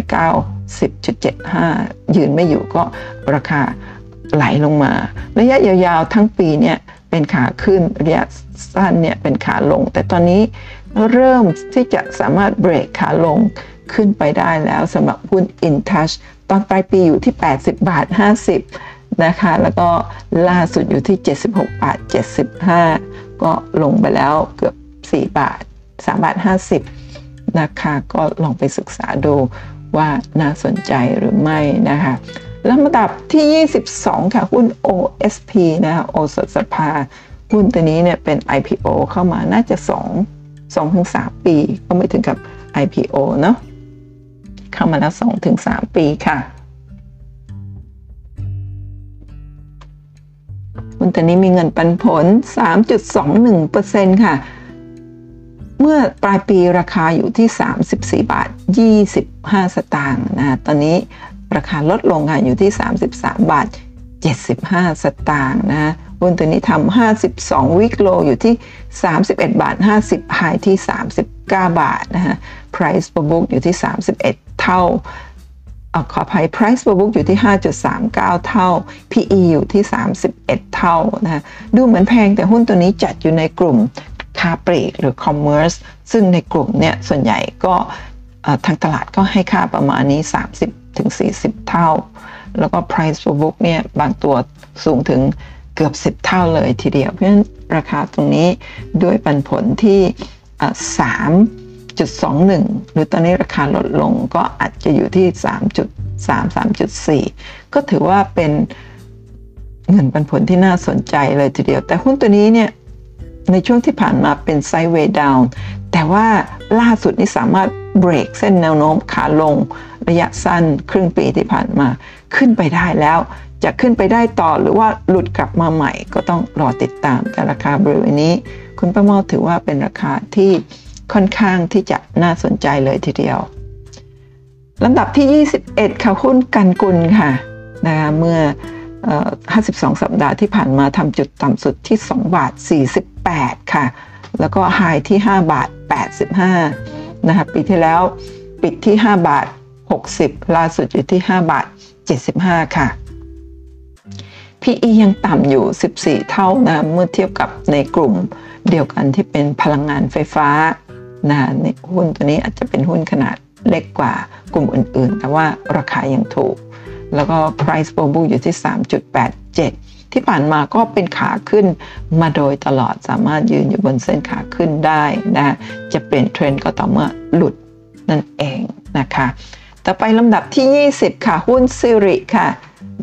90.75 ยืนไม่อยู่ก็ราคาไหลลงมา ระยะยาวๆ ทั้งปีเนี่ยเป็นขาขึ้น ระยะสั้นเนี่ยเป็นขาลง แต่ตอนนี้ เริ่มที่จะสามารถเบรกขาลงขึ้นไปได้แล้วสำหรับหุ้น InTouch ตอนปลายปีอยู่ที่ 80 บาท 50 นะคะ แล้วก็ล่าสุดอยู่ที่ 76 บาท 75 ก็ลงไปแล้วเกือบ 4 บาท 3 บาท 50 นะคะ ก็ลองไปศึกษาดูว่าน่าสนใจหรือไม่นะคะลำดับที่ 22 ค่ะ หุ้น OSP นะคะโอสถสภา หุ้นตัวนี้เนี่ยเป็น IPO เข้ามาน่าจะ 2 2ถึง3ปี ก็ไม่ถึงกับ IPO เนาะเข้ามาแล้ว2ถึง3ปีค่ะหุ้นตัวนี้มีเงินปันผล 3.21%ค่ะ เมื่อปลายปีราคาอยู่ที่ 34 บาท 25 สตางค์นะ ตอนนี้ราคาลดลงค่ะอยู่ที่ 33 บาท 75 สตางค์นะ หุ้นตัวนี้ทำ52 วิกโลอยู่ที่ 31 บาท 50ไฮที่ 39 บาทนะฮะ price per book อยู่ที่ 31 เท่าอขออภัย price per book อยู่ที่ 5.39 เท่า PE อยู่ที่ 31 เท่านะฮะ ดูเหมือนแพงแต่หุ้นตัวนี้จัดอยู่ในกลุ่มค้าปลีกหรือ commerce ซึ่งในกลุ่มเนี่ยส่วนใหญ่ก็ทางตลาดก็ให้ค่าประมาณนี้ 30ถึง40 เท่า แล้วก็ price per book เนี่ยบางตัวสูงถึง เกือบ 10 เท่าเลยทีเดียว เพราะฉะนั้นราคาตรงนี้ด้วยปันผลที่ 3.21 หรือตอนนี้ราคาลดลงก็อาจจะอยู่ที่ 3.3 3.4 ก็ถือว่าเป็นเงินปันผลที่น่าสนใจเลยทีเดียว แต่หุ้นตัวนี้เนี่ยในช่วงที่ผ่านมาเป็นไซด์เวย์ดาวน์แต่ว่าล่าสุดนี้สามารถเบรกเส้นแนวโน้มขาลงระยะสั้นครึ่งปีที่ผ่านมาขึ้นไปได้แล้ว จะขึ้นไปได้ต่อหรือว่าหลุดกลับมาใหม่ ก็ต้องรอติดตามแต่ราคาบริเวณนี้ คุณประมอถือว่าเป็นราคาที่ค่อนข้างที่จะน่าสนใจเลยทีเดียวลำดับที่ 21 ค่ะหุ้นกันกุลค่ะนะคะเมื่อ 52 สัปดาห์ที่ผ่านมาทำจุดต่ำสุดที่ 2 บาท 48 ค่ะ แล้วก็ไฮที่ 5 บาท 85 นะคะปีที่แล้วปิดที่ 5 บาท 60 ล่าสุดอยู่ที่ 5 บาท 75 ค่ะ PE ยังต่ำอยู่ 14 เท่านะเมื่อเทียบกับในกลุ่มเดียวกันที่เป็นพลังงานไฟฟ้านะในหุ้นตัวนี้อาจจะเป็นหุ้นขนาดเล็กกว่ากลุ่มอื่นๆ แต่ว่าราคายังถูก แล้วก็ price per book อยู่ที่ 3.87 ที่ผ่านมาก็เป็นขาขึ้นมาโดยตลอดสามารถยืนอยู่บนเส้นขาขึ้นได้นะจะเปลี่ยนเทรนด์ก็ต่อเมื่อหลุดนั่นเองนะคะ ต่อไปลำดับที่ 20 ค่ะ หุ้นสิริค่ะ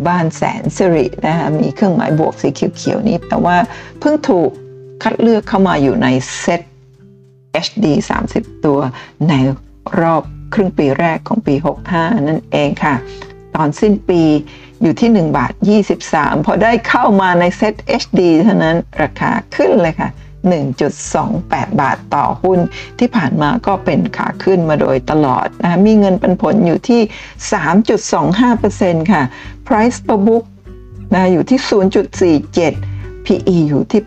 บ้านแสนสิรินะคะมีเครื่องหมายบวกสีเขียวๆนี้แต่ว่าเพิ่งถูกคัดเลือกเข้ามาอยู่ในเซต HD 30 ตัวในรอบครึ่งปีแรกของปี 65 นั่นเองค่ะ ตอนสิ้นปีอยู่ที่ 1 บาท 23 พอได้เข้ามาในเซต HD เท่านั้นราคาขึ้นเลยค่ะ 1.28 บาทต่อหุ้น ที่ผ่านมาก็เป็นขาขึ้นมาโดยตลอดนะคะมีเงินปันผลอยู่ที่ 3.25%ค่ะ Price per book นะอยู่ที่ 0.47 PE อยู่ที่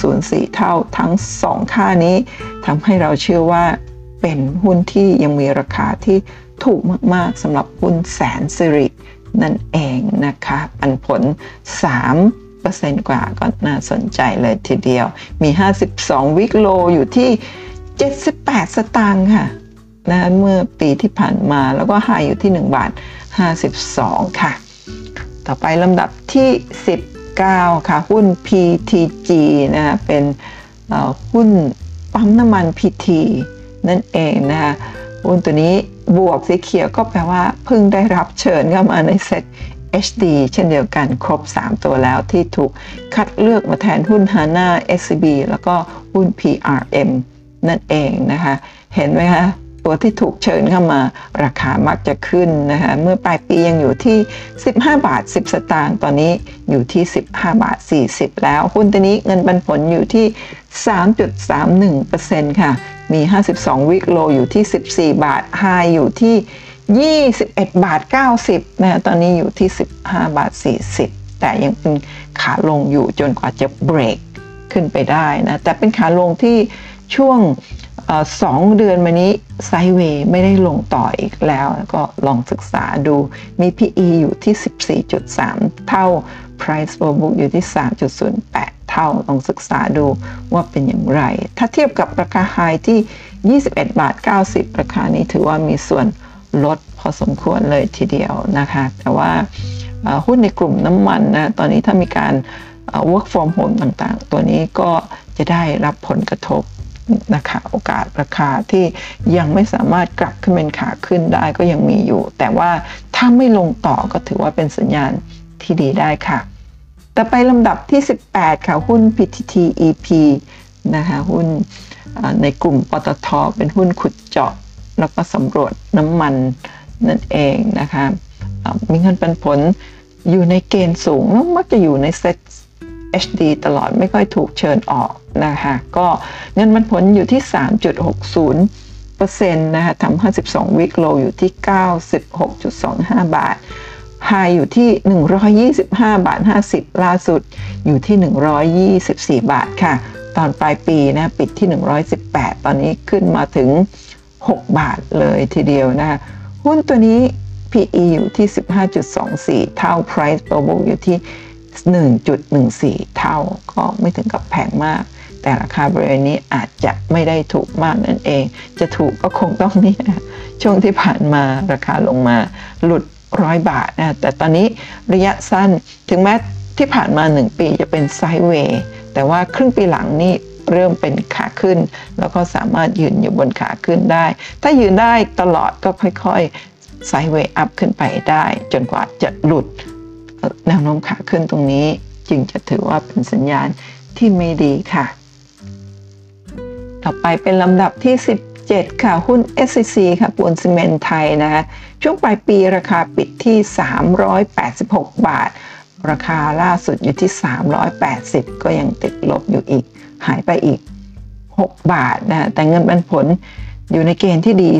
8.04 เท่าทั้ง 2 ค่านี้ทำให้เราเชื่อว่าเป็นหุ้นที่ยังมีราคาที่ถูกมาก ๆสำหรับหุ้นแสนสิรินั่นเองนะคะ ปันผล 3 กว่าก็น่าสนใจเลยทีเดียว มี 52 วิกโลอยู่ที่ 78 สตางค์ค่ะนะเมื่อปีที่ผ่านมาแล้วก็หายอยู่ที่ 1 บาท 52 ค่ะ ต่อไปลำดับที่ 19 ค่ะ หุ้น PTG นะคะเป็นหุ้นปั๊มน้ำมัน PT นั่นเองนะคะหุ้นตัวนี้บวกสีเขียวก็แปลว่าเพิ่งได้รับเชิญเข้ามาในเซ็ต HD เช่นเดียวกันครบ 3 ตัวแล้วที่ถูกคัดเลือกมาแทนหุ้น HANA SCB แล้วก็หุ้น PRM นั่นเองนะคะ เห็นไหมคะตัวที่ถูกเชิญเข้ามาราคามักจะขึ้นนะคะเมื่อปลายปียังอยู่ที่ 15 บาท 10 สตางค์ตอนนี้อยู่ที่ 15 บาท 40 แล้ว หุ้นตัวนี้เงินปันผลอยู่ที่ 3.31%ค่ะมี 52 วิกโลอยู่ที่ 14 บาทไฮอยู่ที่ 21 บาท 90นะตอนนี้อยู่ที่ 15 บาท 40 แต่ยังเป็นขาลงอยู่จนกว่าจะเบรกขึ้นไปได้นะ แต่เป็นขาลงที่ช่วงสองเดือนมานี้ไซเวย์ไม่ได้ลงต่ออีกแล้ว ก็ลองศึกษาดูมี PE อยู่ที่ 14.3 เท่า Price per book อยู่ที่ 3.08 เท่า ลองศึกษาดูว่าเป็นอย่างไร ถ้าเทียบกับราคาไฮที่ 21 บาท 90 ราคานี้ถือว่ามีส่วน ลดพอสมควรเลยทีเดียวนะคะ แต่ว่าหุ้นในกลุ่มน้ำมันนะตอนนี้ถ้ามีการ work from home ต่างๆ ตัวนี้ก็จะได้รับผลกระทบนะคะโอกาสราคาที่ยังไม่สามารถกลับขึ้นเป็นขาขึ้นได้ก็ยังมีอยู่ แต่ว่าถ้าไม่ลงต่อก็ถือว่าเป็นสัญญาณที่ดีได้ค่ะ แต่ไปลำดับที่ 18 ค่ะ หุ้น PTT EP นะคะหุ้นในกลุ่มปตทเป็นหุ้นขุดเจาะ แล้วก็สำรวจน้ำมันนั่นเองนะคะมีเงินปันผลอยู่ในเกณฑ์สูงมักจะอยู่ในเซ็ต HD ตลอดไม่ค่อยถูกเชิญออกนะคะก็เงินมันผลอยู่ที่ 3.60เปอร์เซ็นต์นะคะทำ52 วิกโลอยู่ที่ 96.25 บาทไฮอยู่ที่ 125 บาท 50 ล่าสุดอยู่ที่ 124 บาทค่ะ ตอนปลายปีนะปิดที่ 118 ตอนนี้ขึ้นมาถึง 6 บาทเลยทีเดียวนะหุ้นตัวนี้ PE อยู่ที่ 15.24 เท่า Price per book อยู่ที่ 1.14 เท่า ก็ไม่ถึงกับแพงมาก แต่ราคาบริเวณนี้อาจจะไม่ได้ถูกมากนั่นเอง จะถูกก็คงต้องนี่นะช่วงที่ผ่านมาราคาลงมาหลุดร้อยบาทนะ แต่ตอนนี้ระยะสั้นถึงแม้ที่ผ่านมา 1 ปีจะเป็นไซด์เวย์ แต่ว่าครึ่งปีหลังนี่ เริ่มเป็นขาขึ้น แล้วก็สามารถยืนอยู่บนขาขึ้นได้ ถ้ายืนได้ตลอดก็ค่อยๆไซด์เวย์อัพขึ้นไปได้ จนกว่าจะหลุดแนวโน้มขาขึ้นตรงนี้ จึงจะถือว่าเป็นสัญญาณที่ไม่ดีค่ะ ต่อไปเป็นลำดับที่ 17 ค่ะ หุ้น SCC ค่ะปูนซีเมนไทยนะคะช่วงปลายปีราคาปิดที่ 386 บาท ราคาล่าสุดอยู่ที่ 380 ก็ยังติดลบอยู่อีก หายไปอีก 6 บาทนะแต่เงินปันผลอยู่ในเกณฑ์ที่ดี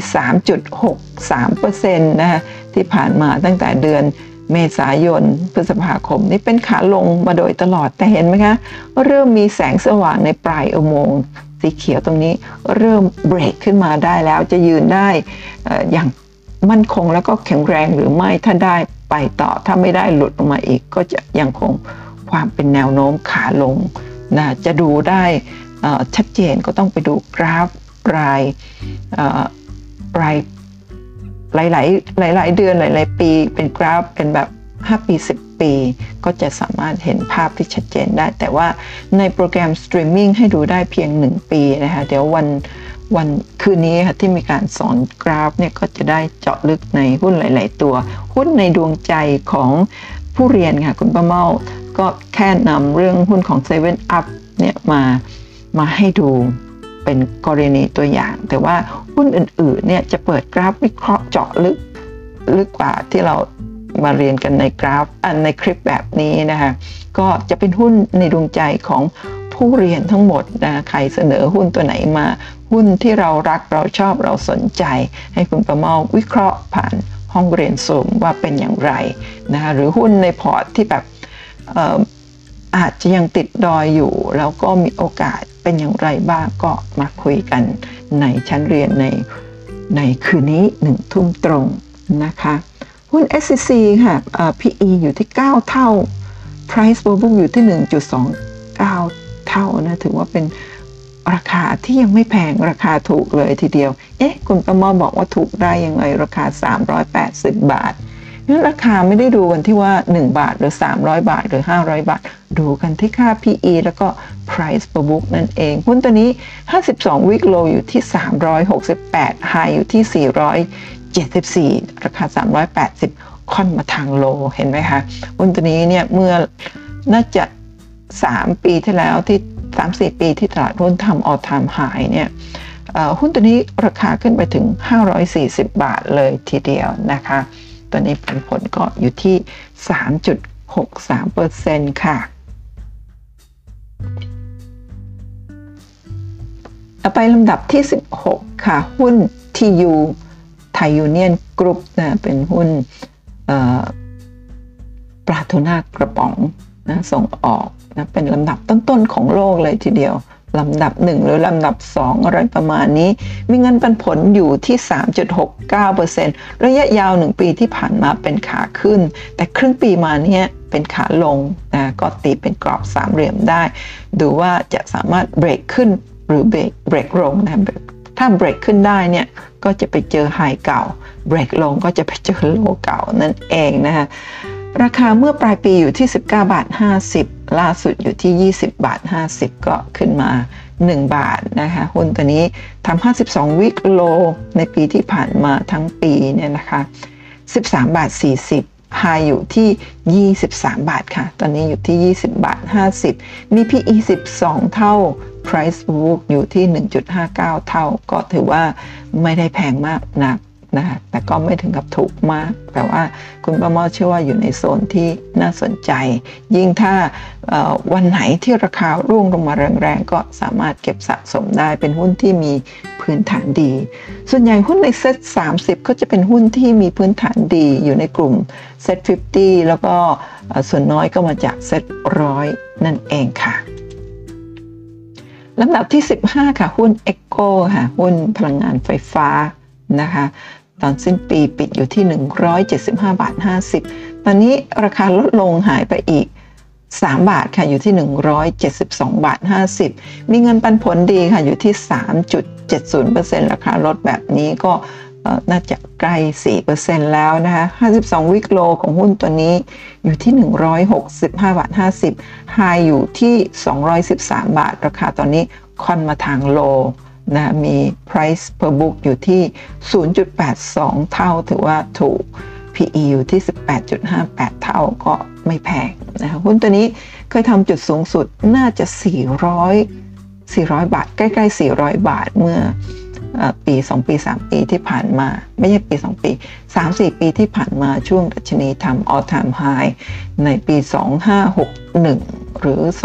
3.63%นะคะที่ผ่านมาตั้งแต่เดือนเมษายนพฤษภาคม นี่เป็นขาลงมาโดยตลอดแต่เห็นไหมคะ เริ่มมีแสงสว่างในปลายอุโมงค์สีเขียวตรงนี้เริ่มเบรกขึ้นมาได้แล้วจะยืนได้อย่างมั่นคงแล้วก็แข็งแรงหรือไม่ถ้าได้ไปต่อถ้าไม่ได้หลุดออกมาอีกก็จะยังคงความเป็นแนวโน้มขาลง นะจะดูได้ชัดเจนก็ต้องไปดูกราฟรายรายหลายๆหลายๆเดือนหลายๆปีเป็นกราฟเป็นแบบ 5 ปี 10 ปี ก็จะสามารถเห็นภาพที่ชัดเจนได้ แต่ว่าในโปรแกรมสตรีมมิ่งให้ดูได้เพียง 1 ปีนะคะเดี๋ยววันวันคืนนี้ค่ะที่มีการสอนกราฟเนี่ยก็จะได้เจาะลึกในหุ้นหลาย ๆ ตัว หุ้นในดวงใจของผู้เรียนค่ะคุณป้าเมา ก็แค่นำเรื่องหุ้นของ7 up เนี่ยมามาให้ดูเป็นกรณีตัวอย่าง แต่ว่าหุ้นอื่นๆเนี่ยจะเปิดกราฟวิเคราะห์เจาะลึกลึกกว่าที่เรามาเรียนกันในกราฟอันในคลิปแบบนี้นะคะก็จะเป็นหุ้นในดวงใจของผู้เรียนทั้งหมดนะใครเสนอหุ้นตัวไหนมา หุ้นที่เรารักเราชอบเราสนใจ ให้คุณประเมาวิเคราะห์ผ่านห้องเรียนซูมว่าเป็นอย่างไรนะคะหรือหุ้นในพอร์ตที่แบบ อาจจะยังติดดอยอยู่ แล้วก็มีโอกาสเป็นอย่างไรบ้างก็มาคุยกันในชั้นเรียนในในคืนนี้หนึ่งทุ่มตรงนะคะหุ้น SCC ค่ะ PE อยู่ที่ 9 เท่า Price per book อยู่ที่ 1.29 เท่านะ ถือว่าเป็นราคาที่ยังไม่แพงราคาถูกเลยทีเดียว เอ๊ะ คุณประมอบอกว่าถูกได้ยังไง ราคา 380 บาท นั้นราคาไม่ได้ดูกันที่ว่า 1 บาทหรือ 300 บาทหรือ 500 บาท ดูกันที่ค่า PE แล้วก็ Price per book นั่นเองหุ้นตัวนี้ 52 week low อยู่ที่ 368 high อยู่ที่ 474 ราคา 380 ค่อนมาทางโลเห็นไหมคะหุ้นตัวนี้เนี่ยเมื่อน่าจะ 3 ปีที่แล้วที่ 3-4 ปีที่ตลาดหุ้นทำออทามหายเนี่ยหุ้นตัวนี้ราคาขึ้นไปถึง 540 บาทเลยทีเดียวนะคะ ตอนนี้ผลผลก็อยู่ที่ 3.63%ค่ะไปลำดับที่ 16 ค่ะ หุ้น TU ไทยยูเนียนกรุ๊ปนะเป็นหุ้นปลาทูน่ากระป๋องนะส่งออกนะเป็นลำดับต้นๆของโลกเลยทีเดียว ลำดับ 1 หรือลำดับ 2 อะไรประมาณนี้ มีเงินปันผลอยู่ที่ 3.69%ระยะยาว 1 ปีที่ผ่านมาเป็นขาขึ้น แต่ครึ่งปีมาเนี้ยเป็นขาลงนะก็ตีเป็นกรอบสามเหลี่ยมได้ ดูว่าจะสามารถเบรกขึ้นหรือเบรกเบรกลงนะถ้าเบรกขึ้นได้เนี่ยก็จะไปเจอไฮเก่า เบรกลงก็จะไปเจอโลเก่านั่นเองนะคะ ราคาเมื่อปลายปีอยู่ที่ 19 บาท 50 ล่าสุดอยู่ที่ 20 บาท 50 ก็ขึ้นมา 1 บาทนะคะหุ้นตัวนี้ทำ52 วิกโล ในปีที่ผ่านมาทั้งปีเนี่ยนะคะ 13 บาท 40 High อยู่ที่ 23 บาทค่ะ ตอนนี้อยู่ที่ 20 บาท 50 มี PE 12 เท่า Price book อยู่ที่ 1.59 เท่า ก็ถือว่าไม่ได้แพงมากนัก นะคะแต่ก็ไม่ถึงกับถูกมาก แต่ว่าคุณประมอเชื่อว่าอยู่ในโซนที่น่าสนใจ ยิ่งถ้าวันไหนที่ราคาร่วงลงมาแรงๆ ก็สามารถเก็บสะสมได้เป็นหุ้นที่มีพื้นฐานดี ส่วนใหญ่หุ้นในเซ็ต30 ก็จะเป็นหุ้นที่มีพื้นฐานดีอยู่ในกลุ่มเซ็ต50 แล้วก็ส่วนน้อยก็มาจากเซ็ตร้อยนั่นเองค่ะลำดับที่ 15 ค่ะ หุ้น e โ o ค่ะ หุ้นพลังงานไฟฟ้านะคะ ตอนสิ้นปีปิดอยู่ที่ 175 บาท 50 ตอนนี้ราคาลดลงหายไปอีก 3 บาทค่ะอยู่ที่ 172 บาท 50 มีเงินปันผลดีค่ะอยู่ที่ 3.70%ราคาลดแบบนี้ก็น่าจะใกล้ 4%แล้วนะคะ 52 วิกโลของหุ้นตัวนี้อยู่ที่ 165 บาท 50ไฮอยู่ที่ 213 บาท ราคาตอนนี้ค่อนมาทางโล นะมี price per book อยู่ที่ 0.82 เท่าถือว่าถูก PE อยู่ที่ 18.58 เท่าก็ไม่แพงนะคะหุ้นตัวนี้เคยทำจุดสูงสุดน่าจะ 400 400 บาท ใกล้ๆ 400 บาทเมื่อปี 2 ปี 3 ปีที่ผ่านมา ไม่ใช่ปี 2 ปี 3-4 ปีที่ผ่านมาช่วงดัชนีทำ all time high ในปี 2561 หรือ 2010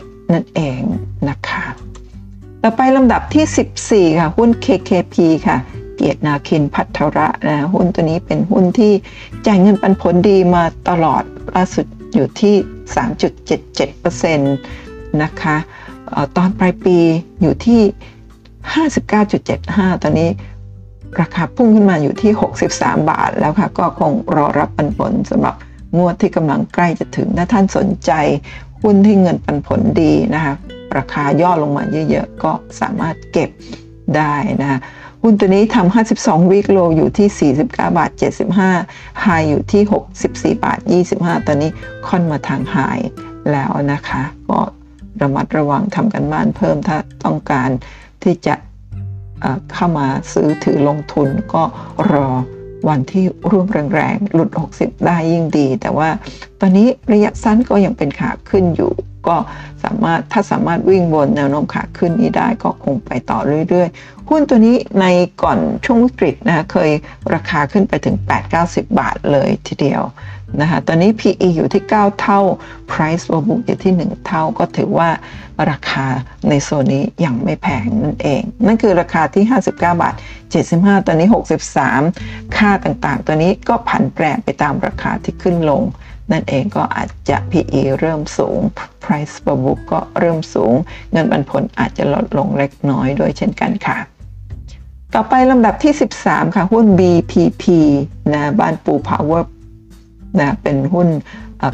2021 นั่นเองนะคะ ต่อไปลำดับที่ 14 ค่ะ หุ้น KKP ค่ะ เกียรตินาคินพัทระนะหุ้นตัวนี้เป็นหุ้นที่จ่ายเงินปันผลดีมาตลอดล่าสุดอยู่ที่ 3.77%นะคะตอนปลายปีอยู่ที่ 59.75 ตอนนี้ราคาพุ่งขึ้นมาอยู่ที่ 63 บาทแล้วค่ะ ก็คงรอรับปันผลสำหรับงวดที่กำลังใกล้จะถึงถ้าท่านสนใจ หุ้นที่เงินปันผลดีนะคะราคาย่อลงมาเยอะๆ ก็สามารถเก็บได้นะคะหุ้นตัวนี้ทำ 52 วิกโลอยู่ที่ 49 บาท 75 ไฮอยู่ที่ 64 บาท 25 ตอนนี้ค่อนมาทางไฮแล้วนะคะ ก็ระมัดระวังทำกันบ้านเพิ่มถ้าต้องการที่จะเข้ามาซื้อถือลงทุนก็รอ วันที่ร่วมแรงๆ หลุด 60 ได้ยิ่งดี แต่ว่าตอนนี้ระยะสั้นก็ยังเป็นขาขึ้นอยู่ ก็สามารถถ้าสามารถวิ่งบนแนวโน้มขาขึ้นนี้ได้ก็คงไปต่อเรื่อยๆ หุ้นตัวนี้ในก่อนช่วงวิกฤตนะคะเคยราคาขึ้นไปถึง 8-90 บาทเลยทีเดียวนะคะตอนนี้ PE อยู่ที่ 9 เท่า Price to book อยู่ที่ 1 เท่าก็ถือว่าราคาในโซนนี้ยังไม่แพงนั่นเอง นั่นคือราคาที่ 59 บาท 75 ตอนนี้ 63 ค่าต่างๆ ตัวนี้ก็ผันแปรไปตามราคาที่ขึ้นลง นั่นเองก็อาจจะ PE เริ่มสูง Price per book ก็เริ่มสูง เงินปันผลอาจจะลดลงเล็กน้อยด้วยเช่นกันค่ะ ต่อไปลำดับที่ 13 ค่ะ หุ้น BPP นะบ้านปู Power นะเป็นหุ้น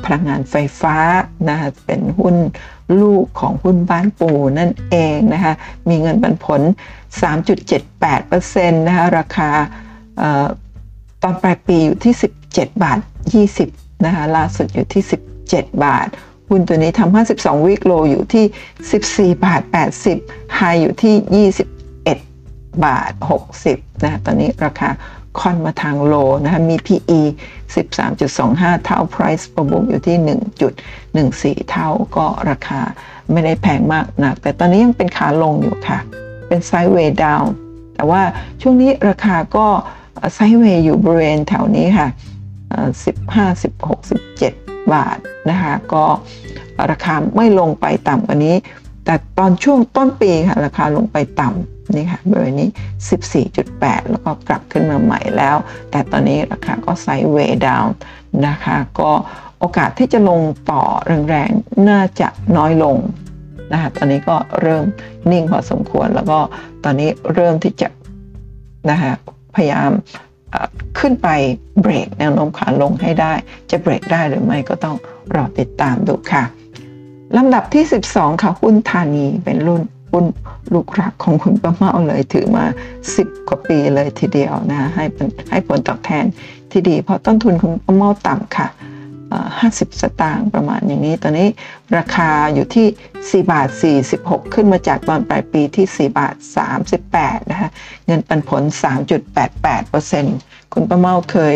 พลังงานไฟฟ้านะเป็นหุ้นลูกของหุ้นบ้านปูนั่นเองนะคะมีเงินปันผล 3.78%นะคะราคาตอนปลายปีอยู่ที่ 17 บาท 20 นะคะล่าสุดอยู่ที่ 17 บาทหุ้นตัวนี้ทำ52วิกโลอยู่ที่ 14 บาท 80ไฮอยู่ที่ 21 บาท 60นะตอนนี้ราคาค่อนมาทางโลนะคะมี PE 13.25 เท่า Price per book อยู่ที่ 1.14 เท่าก็ราคาไม่ได้แพงมากนะแต่ตอนนี้ยังเป็นขาลงอยู่ค่ะ เป็นไซด์เวย์ดาวน์แต่ว่าช่วงนี้ราคาก็ไซด์เวย์อยู่บริเวณแถวนี้ค่ะ 15 16 17 บาทนะคะก็ราคาไม่ลงไปต่ำกว่านี้ แต่ตอนช่วงต้นปีค่ะราคาลงไปต่ำนี่ค่ะบริเวณนี้ 14.8 แล้วก็กลับขึ้นมาใหม่แล้ว แต่ตอนนี้ราคาก็ไซด์เวย์ดาวน์นะคะก็โอกาสที่จะลงต่อแรงๆ น่าจะน้อยลงนะคะตอนนี้ก็เริ่มนิ่งพอสมควรแล้วก็ตอนนี้เริ่มที่จะนะคะพยายาม ขึ้นไปเบรกแนวโน้มขาลงให้ได้ จะเบรกได้หรือไม่ก็ต้องรอติดตามดูค่ะลำดับที่ 12 ค่ะ หุ้นธานีเป็นรุ่นหุ้นลูกรักของคุณป้าเมาเลยถือมา 10 กว่าปีเลยทีเดียวนะให้ให้ผลตอบแทนที่ดี เพราะต้นทุนคุณป้าเมาต่ำค่ะ 50 สตางค์ประมาณอย่างนี้ ตอนนี้ราคาอยู่ที่ 4 บาท 46 ขึ้นมาจากตอนปลายปีที่ 4 บาท 38 นะคะเงินปันผล 3.88%คุณป้าเมาเคย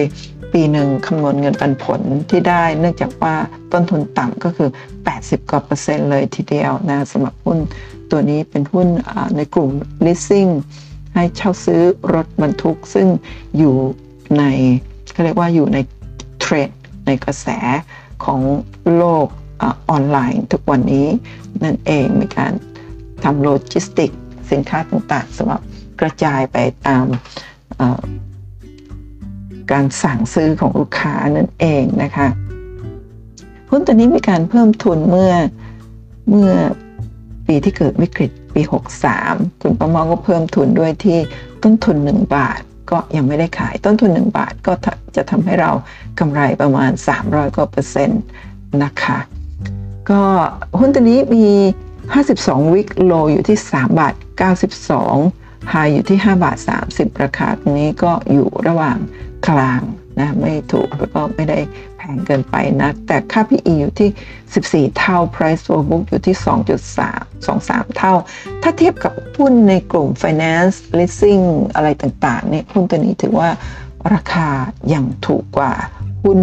ปีหนึ่งคำนวณเงินปันผลที่ได้ เนื่องจากว่าต้นทุนต่ำก็คือ 80 กว่าเปอร์เซ็นต์เลยทีเดียวนะสำหรับหุ้นตัวนี้เป็นหุ้นในกลุ่ม leasing ให้เช่าซื้อรถบรรทุกซึ่งอยู่ในเขาเรียกว่าอยู่ในเทรด ในกระแสของโลกออนไลน์ทุกวันนี้นั่นเองมีการทำโลจิสติก สินค้าต่างๆสำหรับกระจายไปตามการสั่งซื้อของลูกค้านั่นเองนะคะหุ้นตัวนี้มีการเพิ่มทุนเมื่อเมื่อปีที่เกิดวิกฤตปี 63 คุณประมองก็เพิ่มทุนด้วยที่ต้นทุน 1 บาท ก็ยังไม่ได้ขายต้นทุน 1 บาทก็จะทำให้เรากำไรประมาณ 300 กว่าเปอร์เซ็นต์นะคะ ก็หุ้นตัวนี้มี 52 วิกโลอยู่ที่ 3 บาท 92ไฮอยู่ที่ 5 บาท 30 ราคาตรงนี้ก็อยู่ระหว่างกลางนะไม่ถูกแล้วก็ไม่ได้ งเกินไปนะแต่ค่า PE อยู่ที่ 14 เท่า Price to book อยู่ที่ 2.3 23 เท่า ถ้าเทียบกับหุ้นในกลุ่ม Finance Leasing อะไรต่างๆเนี่ยหุ้นตัวนี้ถือว่าราคายังถูกกว่าหุ้น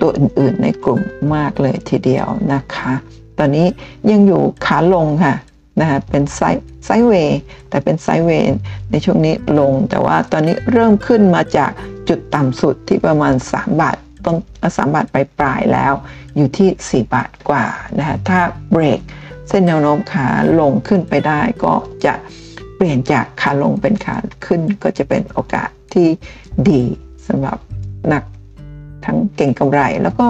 ตัวอื่นๆในกลุ่มมากเลยทีเดียวนะคะ ตอนนี้ยังอยู่ขาลงค่ะนะเป็นไซไซเวย์แต่เป็นไซเวย์ในช่วงนี้ลง แต่ว่าตอนนี้เริ่มขึ้นมาจากจุดต่ำสุดที่ประมาณ 3 บาท ต้นสามบาทปลายปลายแล้ว อยู่ที่ 4 บาทกว่านะคะถ้าเบรกเส้นแนวโน้มขาลงขึ้นไปได้ก็จะเปลี่ยนจากขาลงเป็นขาขึ้นก็จะเป็นโอกาสที่ดีสำหรับนักทั้งเก่งกำไร แล้วก็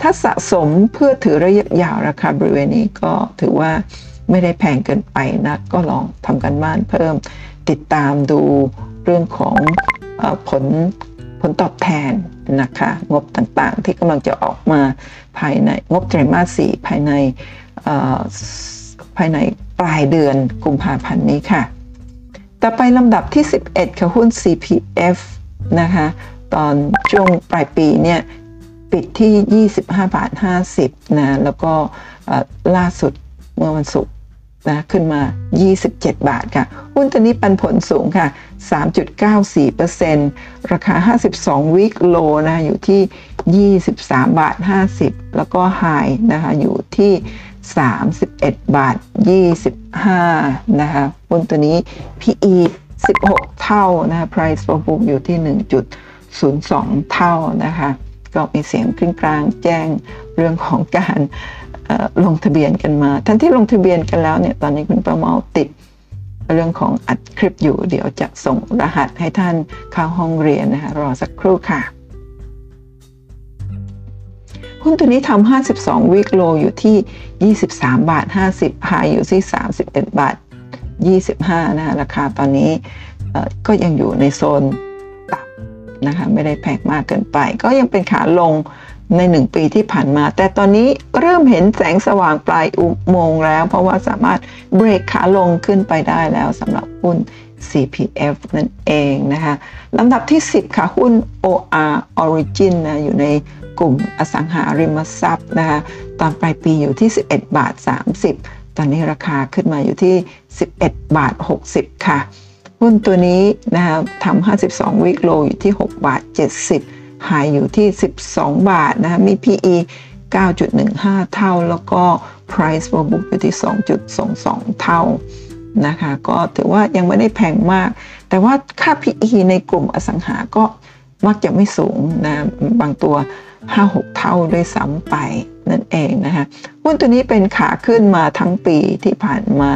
ถ้าสะสมเพื่อถือระยะยาวราคาบริเวณนี้ก็ถือว่าไม่ได้แพงเกินไปนะก็ลองทำกันบ้านเพิ่มติดตามดูเรื่องของอผล ผลตอบแทนนะคะงบต่างๆ ที่กำลังจะออกมาภายในงบไตรมาสสี่ภายในภายในปลายเดือนกุมภาพันธ์นี้ค่ะ ต่อไปลำดับที่ 11 ค่ะหุ้น CPF นะคะตอนช่วงปลายปีเนี่ยปิดที่ 25 บาท 50นะแล้วก็ล่าสุดเมื่อวันศุกร์ นะขึ้นมา 27 บาทค่ะ หุ้นตัวนี้ปันผลสูงค่ะ 3.94%ราคา 52 วิกโลนะอยู่ที่ 23 บาท 50 แล้วก็ไฮนะคะอยู่ที่ 31 บาท 25 นะคะหุ้นตัวนี้ PE 16 เท่านะคะ Price per book อยู่ที่ 1.02 เท่านะคะ ก็มีเสียงกริ้งกลางแจ้งเรื่องของการ ลงทะเบียนกันมาท่านที่ลงทะเบียนกันแล้วเนี่ยตอนนี้คุณประเมาติดเรื่องของอัดคลิปอยู่ เดี๋ยวจะส่งรหัสให้ท่านเข้าห้องเรียนนะคะรอสักครู่ค่ะหุ้นตัวนี้ทำ52วิกโลอยู่ที่ 23 บาท 50หายอยู่ที่ 31 บาท 25 นะคะราคาตอนนี้ก็ยังอยู่ในโซนต่ำนะคะไม่ได้แพงมากเกินไป ก็ยังเป็นขาลง ใน1ปีที่ผ่านมา แต่ตอนนี้เริ่มเห็นแสงสว่างปลายอุโมงค์แล้ว เพราะว่าสามารถเบรกขาลงขึ้นไปได้แล้วสำหรับหุ้น CPF นั่นเองนะคะลำดับที่ 10 ค่ะ หุ้น OR Origin นะอยู่ในกลุ่มอสังหาริมทรัพย์นะคะตอนปลายปีอยู่ที่ 11 บาท 30 ตอนนี้ราคาขึ้นมาอยู่ที่ 11 บาท 60 ค่ะ หุ้นตัวนี้นะคะทำ52 วิกโลอยู่ที่ 6 บาท 70 หายอยู่ที่ 12 บาทนะคะมี PE 9.15 เท่าแล้วก็ Price per book อยู่ที่ 2.22 เท่านะคะก็ถือว่ายังไม่ได้แพงมาก แต่ว่าค่า PE ในกลุ่มอสังหาก็มักจะไม่สูงนะบางตัว 5-6 เท่าด้วยซ้ำไปนั่นเองนะคะหุ้นตัวนี้เป็นขาขึ้นมาทั้งปีที่ผ่านมา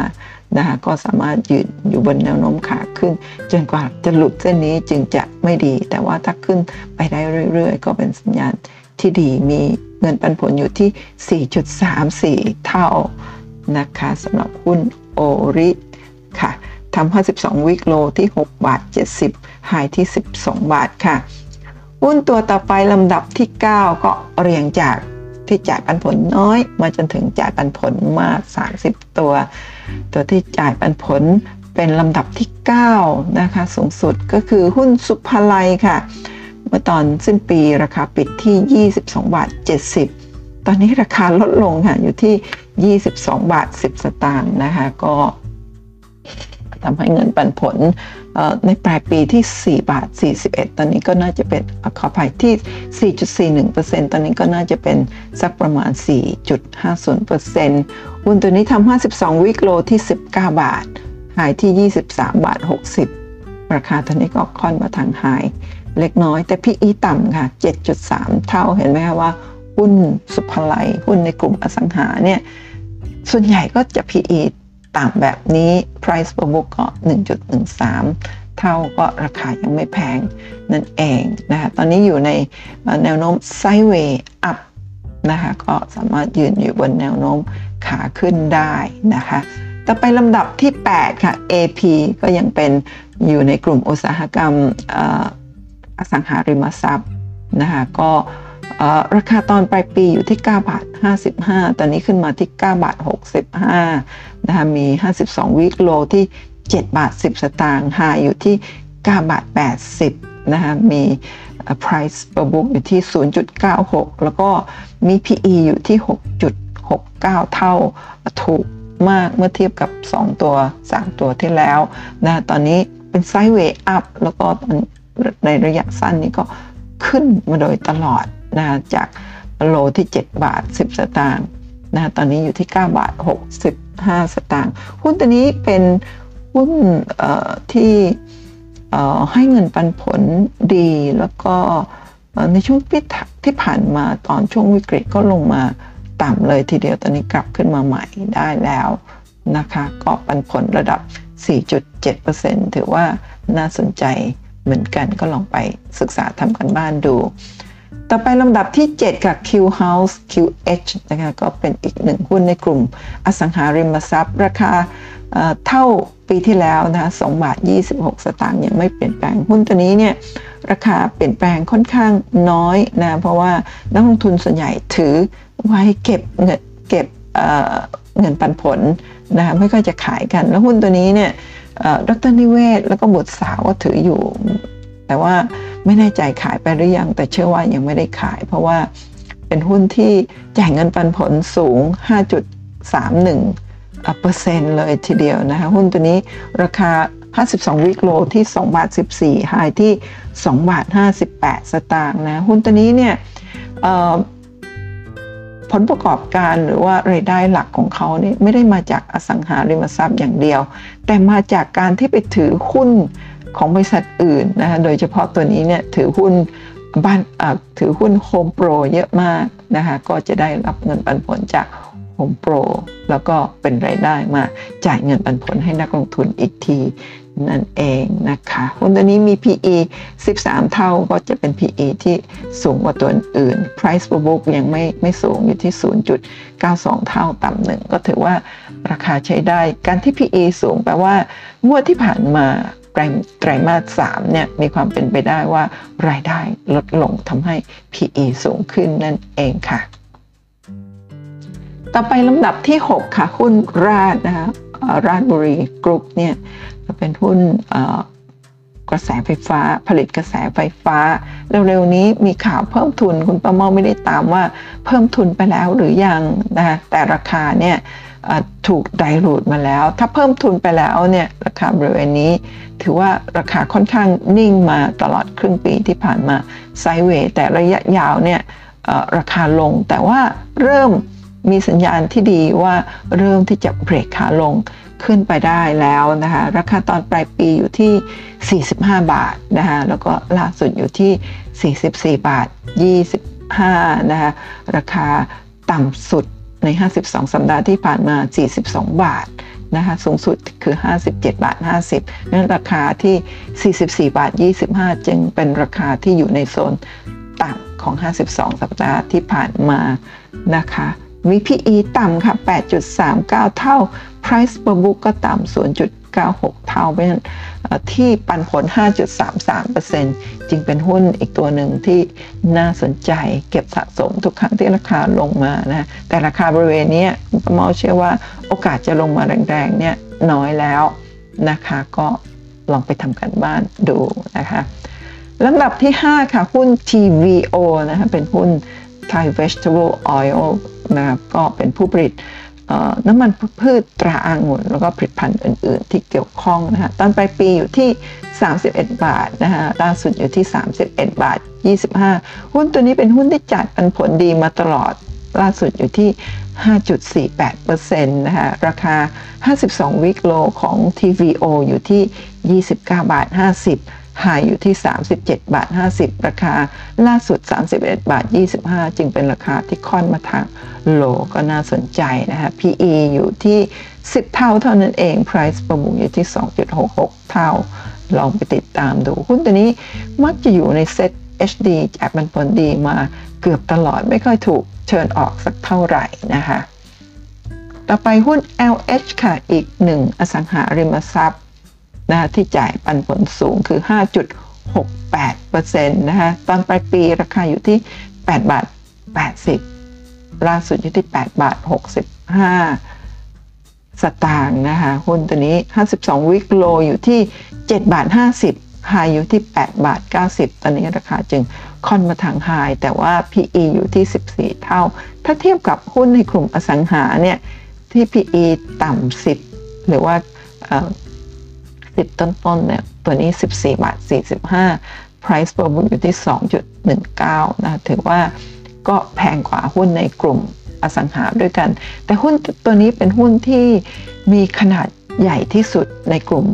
นะคะก็สามารถยืนอยู่บนแนวโน้มขาขึ้น จนกว่าจะหลุดเส้นนี้จึงจะไม่ดี แต่ว่าถ้าขึ้นไปได้เรื่อยๆ ก็เป็นสัญญาณที่ดีมีเงินปันผลอยู่ที่ 4.34 เท่านะคะสำหรับหุ้นโอริค่ะทำ52 วิกโลที่ 6 บาท 70 หายที่ 12 บาทค่ะ หุ้นตัวต่อไปลำดับที่ 9 ก็เรียงจาก ที่จ่ายปันผลน้อย มาจนถึงจ่ายปันผลมาก 30 ตัว ตัวที่จ่ายปันผลเป็นลำดับที่ 9 นะคะ สูงสุดก็คือหุ้นสุภาลัยค่ะ เมื่อตอนสิ้นปีราคาปิดที่ 22 บาท 70 ตอนนี้ราคาลดลงค่ะ อยู่ที่ 22 บาท 10 สตางค์นะคะ ก็ ทำให้เงินปันผลในปลายปีที่ 4 บาท 41 ตอนนี้ก็น่าจะเป็นขอภัยที่ 4.41%ตอนนี้ก็น่าจะเป็นสักประมาณ 4.50%หุ้นตัวนี้ทำ52 วิกโลที่ 19 บาทหายที่ 23 บาท 60 ราคาตอนนี้ก็ค่อนมาทางหายเล็กน้อย แต่ PE ต่ำค่ะ 7.3 เท่าเห็นไหมคะว่าหุ้นสุภไลหุ้นในกลุ่มอสังหาเนี่ยส่วนใหญ่ก็จะ PE ต่ำแบบนี้ price per book ก็ 1.13 เท่าก็ราคายังไม่แพงนั่นเองนะคะตอนนี้อยู่ในแนวโน้มไซด์เวย์อัพนะคะก็สามารถยืนอยู่บนแนวโน้มขาขึ้นได้นะคะต่อไปลำดับที่ 8 ค่ะ AP ก็ยังเป็นอยู่ในกลุ่มอุตสาหกรรมอสังหาริมทรัพย์นะคะก็ ราคาตอนปลายปีอยู่ที่ 9 บาท 55 ตอนนี้ขึ้นมาที่ 9 บาท 65 นะคะ มี 52 วิกโลที่ 7 บาท 10 สตางค์หาอยู่ที่ 9 บาท 80 นะคะ มี price per book อยู่ที่ 0.96 แล้วก็มี PE อยู่ที่ 6.69 เท่าถูกมากเมื่อเทียบกับ 2 ตัว 3 ตัวที่แล้วนะตอนนี้เป็นไซด์เวย์อัพแล้วก็ในระยะสั้นนี้ก็ขึ้นมาโดยตลอด นะจากโลที่ 7 บาท 10 สตางค์นะตอนนี้อยู่ที่ 9 บาท 65 สตางค์หุ้นตัวนี้เป็นหุ้นที่ให้เงินปันผลดีแล้วก็ในช่วงที่ผ่านมาตอนช่วงวิกฤตก็ลงมาต่ำเลยทีเดียวตอนนี้กลับขึ้นมาใหม่ได้แล้วนะคะก็ปันผลระดับ 4.7%ถือว่าน่าสนใจเหมือนกันก็ลองไปศึกษาทำกันบ้านดู ต่อไปลำดับที่ 7 ค่ะ Q House QH นะคะก็เป็นอีกหนึ่งหุ้นในกลุ่มอสังหาริมทรัพย์ ราคาเท่าปีที่แล้วนะคะ2บาท 26 สตางค์ยังไม่เปลี่ยนแปลงหุ้นตัวนี้เนี่ยราคาเปลี่ยนแปลงค่อนข้างน้อยนะเพราะว่านักลงทุนส่วนใหญ่ถือไว้เก็บเงินเก็บเงินปันผลนะคะไม่ค่อยจะขายกัน แล้วหุ้นตัวนี้เนี่ยดรนิเวศแล้วก็บุตรสาวก็ถืออยู่ แต่ว่าไม่แน่ใจขายไปหรือยัง แต่เชื่อว่ายังไม่ได้ขาย เพราะว่าเป็นหุ้นที่จ่ายเงินปันผลสูง 5.31เปอร์เซ็นต์เลยทีเดียวนะคะหุ้นตัวนี้ราคา 52 วิกโลที่2บาท14ไฮที่2บาท58 สตางค์นะหุ้นตัวนี้เนี่ยผลประกอบการหรือว่ารายได้หลักของเขาเนี่ยไม่ได้มาจากอสังหาริมทรัพย์อย่างเดียว แต่มาจากการที่ไปถือหุ้น ของบริษัทอื่นนะคะโดยเฉพาะตัวนี้เนี่ยถือหุ้นบ้านถือหุ้นโฮมโปรเยอะมากนะคะก็จะได้รับเงินปันผลจากโฮมโปรแล้วก็เป็นรายได้มาจ่ายเงินปันผลให้นักลงทุนอีกทีนั่นเองนะคะหุ้นตัวนี้มี PE 13 เท่าก็จะเป็น PE ที่สูงกว่าตัวอื่น Price per book ยังไม่ไม่สูงอยู่ที่ 0.92 เท่าต่ำหนึ่งก็ถือว่าราคาใช้ได้ การที่ PE สูงแปลว่างวดที่ผ่านมา ไตรมาสสามเนี่ยมีความเป็นไปได้ว่ารายได้ลดลงทำให้ PE สูงขึ้นนั่นเองค่ะ ต่อไปลำดับที่ 6 ค่ะ หุ้นราดนะคะราดบุรีกรุ๊ปเนี่ยเป็นหุ้นกระแสไฟฟ้าผลิตกระแสไฟฟ้า เร็วๆนี้มีข่าวเพิ่มทุนคุณประเมาไม่ได้ตามว่าเพิ่มทุนไปแล้วหรือยังนะแต่ราคาเนี่ย ถูกไดรูดมาแล้ว ถ้าเพิ่มทุนไปแล้วเนี่ยราคาบริเวณนี้ ถือว่าราคาค่อนข้างนิ่งมาตลอดครึ่งปีที่ผ่านมาไซเวย์แต่ระยะยาวเนี่ยราคาลงแต่ว่าเริ่มมีสัญญาณที่ดีว่าเริ่มที่จะเบรกขาลงขึ้นไปได้แล้วนะคะ ราคาตอนปลายปีอยู่ที่ 45 บาทนะคะแล้วก็ล่าสุดอยู่ที่ 44 บาท 25นะคะราคาต่ำสุด ใน 52 สัปดาห์ที่ผ่านมา 42 บาทนะคะสูงสุดคือ 57 บาท 50นั้นราคาที่ 44 บาท 25 จึงเป็นราคาที่อยู่ในโซนต่ำของ 52 สัปดาห์ที่ผ่านมานะคะ VPE ต่ำค่ะ 8.39 เท่า Price per book ก็ต่ำ 96 เท่าเพราะฉะนั้นที่ปันผล 5.33%จึงเป็นหุ้นอีกตัวหนึ่งที่น่าสนใจเก็บสะสมทุกครั้งที่ราคาลงมานะแต่ราคาบริเวณนี้ประมาเชื่อว่าโอกาสจะลงมาแรงๆเนี่ยน้อยแล้วนะคะก็ลองไปทำกันบ้านดูนะคะลำดับที่ 5 ค่ะ หุ้น TVO นะคะเป็นหุ้น Thai Vegetable Oil นะครับก็เป็นผู้ผลิต น้ำมันพืชตราอางุ่น แล้วก็ผลิตภัณฑ์อื่น ๆ ที่เกี่ยวข้องนะคะตอนปลายปีอยู่ที่ 31 บาทนะคะล่าสุดอยู่ที่ 31 บาท 25 หุ้นตัวนี้เป็นหุ้นที่จัดปันผลดีมาตลอดล่าสุดอยู่ที่ 5.48%นะคะราคา 52 วิกโลของ TVO อยู่ที่ 29 บาท 50 หายอยู่ที่ 37 บาท 50 ราคาล่าสุด 31 บาท 25 จึงเป็นราคาที่ค่อนมาทางโลก็น่าสนใจนะคะ PE อยู่ที่ 10 เท่าเท่านั้นเอง Price ประมูลอยู่ที่ 2.66 เท่า ลองไปติดตามดู หุ้นตัวนี้มักจะอยู่ในเซ็ต HD จากมันผลดีมาเกือบตลอดไม่ค่อยถูกเชิญออกสักเท่าไหร่นะคะ ต่อไปหุ้น LH ค่ะ อีกหนึ่งอสังหาริมทรัพย์ นะที่จ่ายปันผลสูงคือ 5.68%นะคะตอนปลายปีราคาอยู่ที่ 8 บาท 80 ล่าสุดอยู่ที่ 8 บาท 65 สตางค์นะคะหุ้นตัวนี้ 52 วิกโลอยู่ที่ 7 บาท 50ไฮอยู่ที่ 8 บาท 90 ตอนนี้ราคาจึงค่อนมาทางไฮแต่ว่า PE อยู่ที่ 14 เท่า ถ้าเทียบกับหุ้นในกลุ่มอสังหาเนี่ยที่ PE ต่ำ 10 หรือว่า 10 ต้นๆเนี่ยตัวนี้ 14 บาท 45 price per book อยู่ที่ 2.19 นะถือว่าก็แพงกว่าหุ้นในกลุ่มอสังหาด้วยกัน แต่หุ้นตัวนี้เป็นหุ้นที่มีขนาดใหญ่ที่สุดในกลุ่ม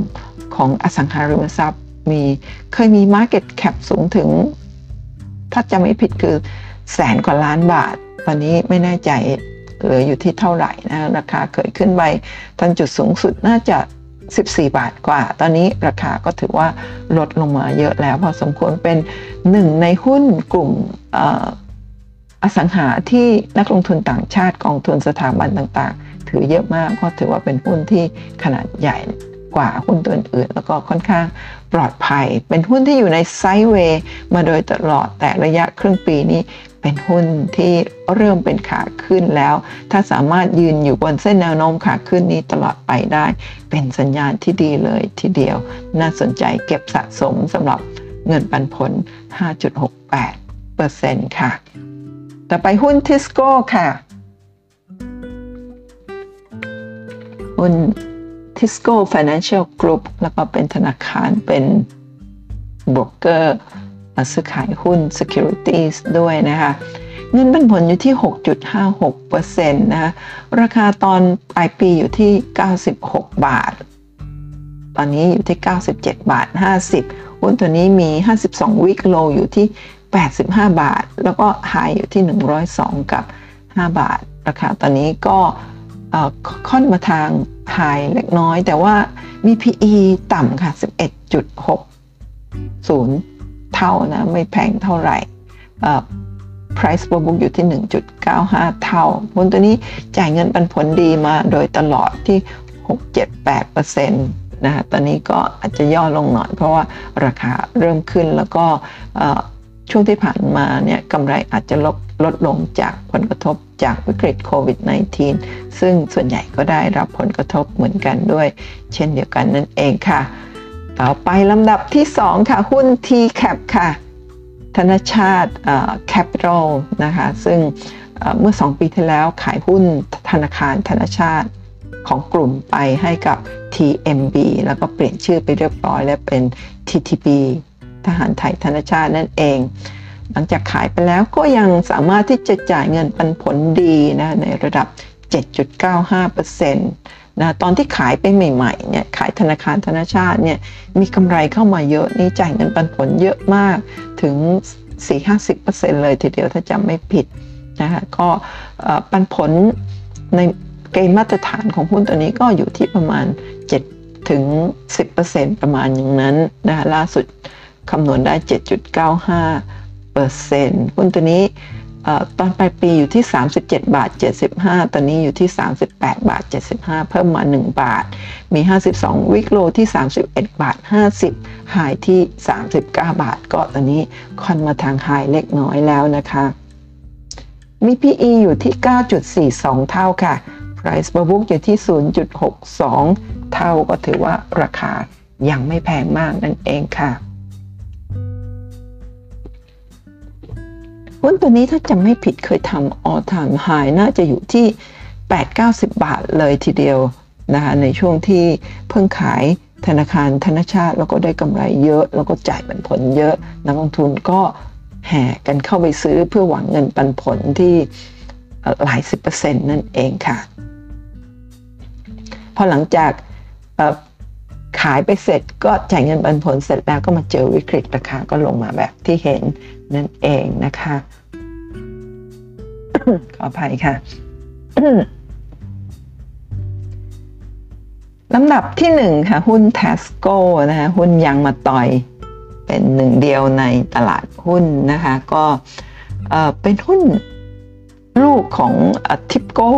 ของอสังหาริมทรัพย์มีเคยมี market cap สูงถึง ถ้าจะไม่ผิดคือแสนกว่าล้านบาท ตอนนี้ไม่แน่ใจเหลืออยู่ที่เท่าไหร่นะราคาเคยขึ้นไปตอนจุดสูงสุดน่าจะ 14 บาทกว่า ตอนนี้ราคาก็ถือว่าลดลงมาเยอะแล้ว พอสมควรเป็นหนึ่งในหุ้นกลุ่มอสังหาที่นักลงทุนต่างชาติกองทุนสถาบันต่างๆ ถือเยอะมากเพราะถือว่าเป็นหุ้นที่ขนาดใหญ่กว่าหุ้นตัวอื่นแล้วก็ค่อนข้างปลอดภัย เป็นหุ้นที่อยู่ในไซด์เวย์มาโดยตลอดแต่ระยะครึ่งปีนี้ เป็นหุ้นที่เริ่มเป็นขาขึ้นแล้ว ถ้าสามารถยืนอยู่บนเส้นแนวโน้มขาขึ้นนี้ตลอดไปได้ เป็นสัญญาณที่ดีเลยทีเดียว น่าสนใจเก็บสะสมสำหรับเงินปันผล 5.68%ค่ะ ต่อไปหุ้นทิสโก้ค่ะ หุ้นทิสโก้ Financial Group แล้วก็เป็นธนาคารเป็นบรกเกอร์ ซื้อขายหุ้น securities ด้วยนะคะเงินปันผลอยู่ที่ 6.56%นะคะราคาตอนปลายปีอยู่ที่ 96 บาท ตอนนี้อยู่ที่ 97 บาท 50 หุ้นตัวนี้มี 52 วิกโลอยู่ที่ 85 บาท แล้วก็ไฮอยู่ที่ 102 กับ 5 บาท ราคาตอนนี้ก็ค่อนมาทางไฮเล็กน้อย แต่ว่ามี PE ต่ำค่ะ 11.60 เท่านะไม่แพงเท่าไหร่ price per book อยู่ที่ 1.95 เท่าหุ้นตัวนี้จ่ายเงินปันผลดีมาโดยตลอดที่ 6-7-8%นะคะตอนนี้ก็อาจจะย่อลงหน่อยเพราะว่าราคาเริ่มขึ้นแล้วก็ช่วงที่ผ่านมาเนี่ยกำไรอาจจะลดลดลงจากผลกระทบจากวิกฤตโควิด -19 ซึ่งส่วนใหญ่ก็ได้รับผลกระทบเหมือนกันด้วย เช่นเดียวกันนั่นเองค่ะ ต่อไปลำดับที่ 2 ค่ะ หุ้น TCAP ค่ะ ธนชาติ Capital นะคะ ซึ่งเมื่อ 2 ปีที่แล้วขายหุ้นธนาคารธนชาติของกลุ่มไปให้กับ TMB แล้วก็เปลี่ยนชื่อไปเรียบร้อยและเป็น TTB ทหารไทยธนชาตินั่นเอง หลังจากขายไปแล้วก็ยังสามารถที่จะจ่ายเงินปันผลดีนะในระดับ 7.95%นะตอนที่ขายไปใหม่ๆเนี่ยขายธนาคารธนชาติเนี่ยมีกำไรเข้ามาเยอะนี่จ่ายเงินปันผลเยอะมากถึง 4-50%เลยทีเดียวถ้าจำไม่ผิดนะคะก็ปันผลในเกณฑ์มาตรฐานของหุ้นตัวนี้ก็อยู่ที่ประมาณ 7 ถึง 10%ประมาณอย่างนั้นนะคะล่าสุดคำนวณได้ 7.95เปอร์เซ็นต์หุ้นตัวนี้ ตอนปลายปีอยู่ที่ 37 บาท 75 ตอนนี้อยู่ที่ 38 บาท 75 เพิ่มมา 1 บาท มี 52 วิกโลที่ 31 บาท 50หายที่ 39 บาท ก็ตอนนี้ค่อนมาทางไฮเล็กน้อยแล้วนะคะ มี PE อยู่ที่ 9.42 เท่าค่ะ Price per book อยู่ที่ 0.62 เท่าก็ถือว่าราคายังไม่แพงมากนั่นเองค่ะ หุ้นตัวนี้ถ้าจำไม่ผิดเคยทำ all time high น่าจะอยู่ที่ 8-90 บาทเลยทีเดียวนะคะในช่วงที่เพิ่งขายธนาคารธนชาติ แล้วก็ได้กำไรเยอะ แล้วก็จ่ายปันผลเยอะ นักลงทุนก็แห่กันเข้าไปซื้อเพื่อหวังเงินปันผลที่หลายสิบเปอร์เซ็นต์นั่นเองค่ะ พอหลังจาก ขายไปเสร็จก็จ่ายเงินปันผลเสร็จแล้วก็มาเจอวิกฤตราคาก็ลงมาแบบที่เห็นนั่นเองนะคะ ขออภัยค่ะลำดับที่หนึ่งค่ะ หุ้น t ทสโก้นะคะหุ้นยังมาต่อยเป็นหนึ่งเดียวในตลาดหุ้นนะคะ ก็เป็นหุ้นลูกของทิปโก้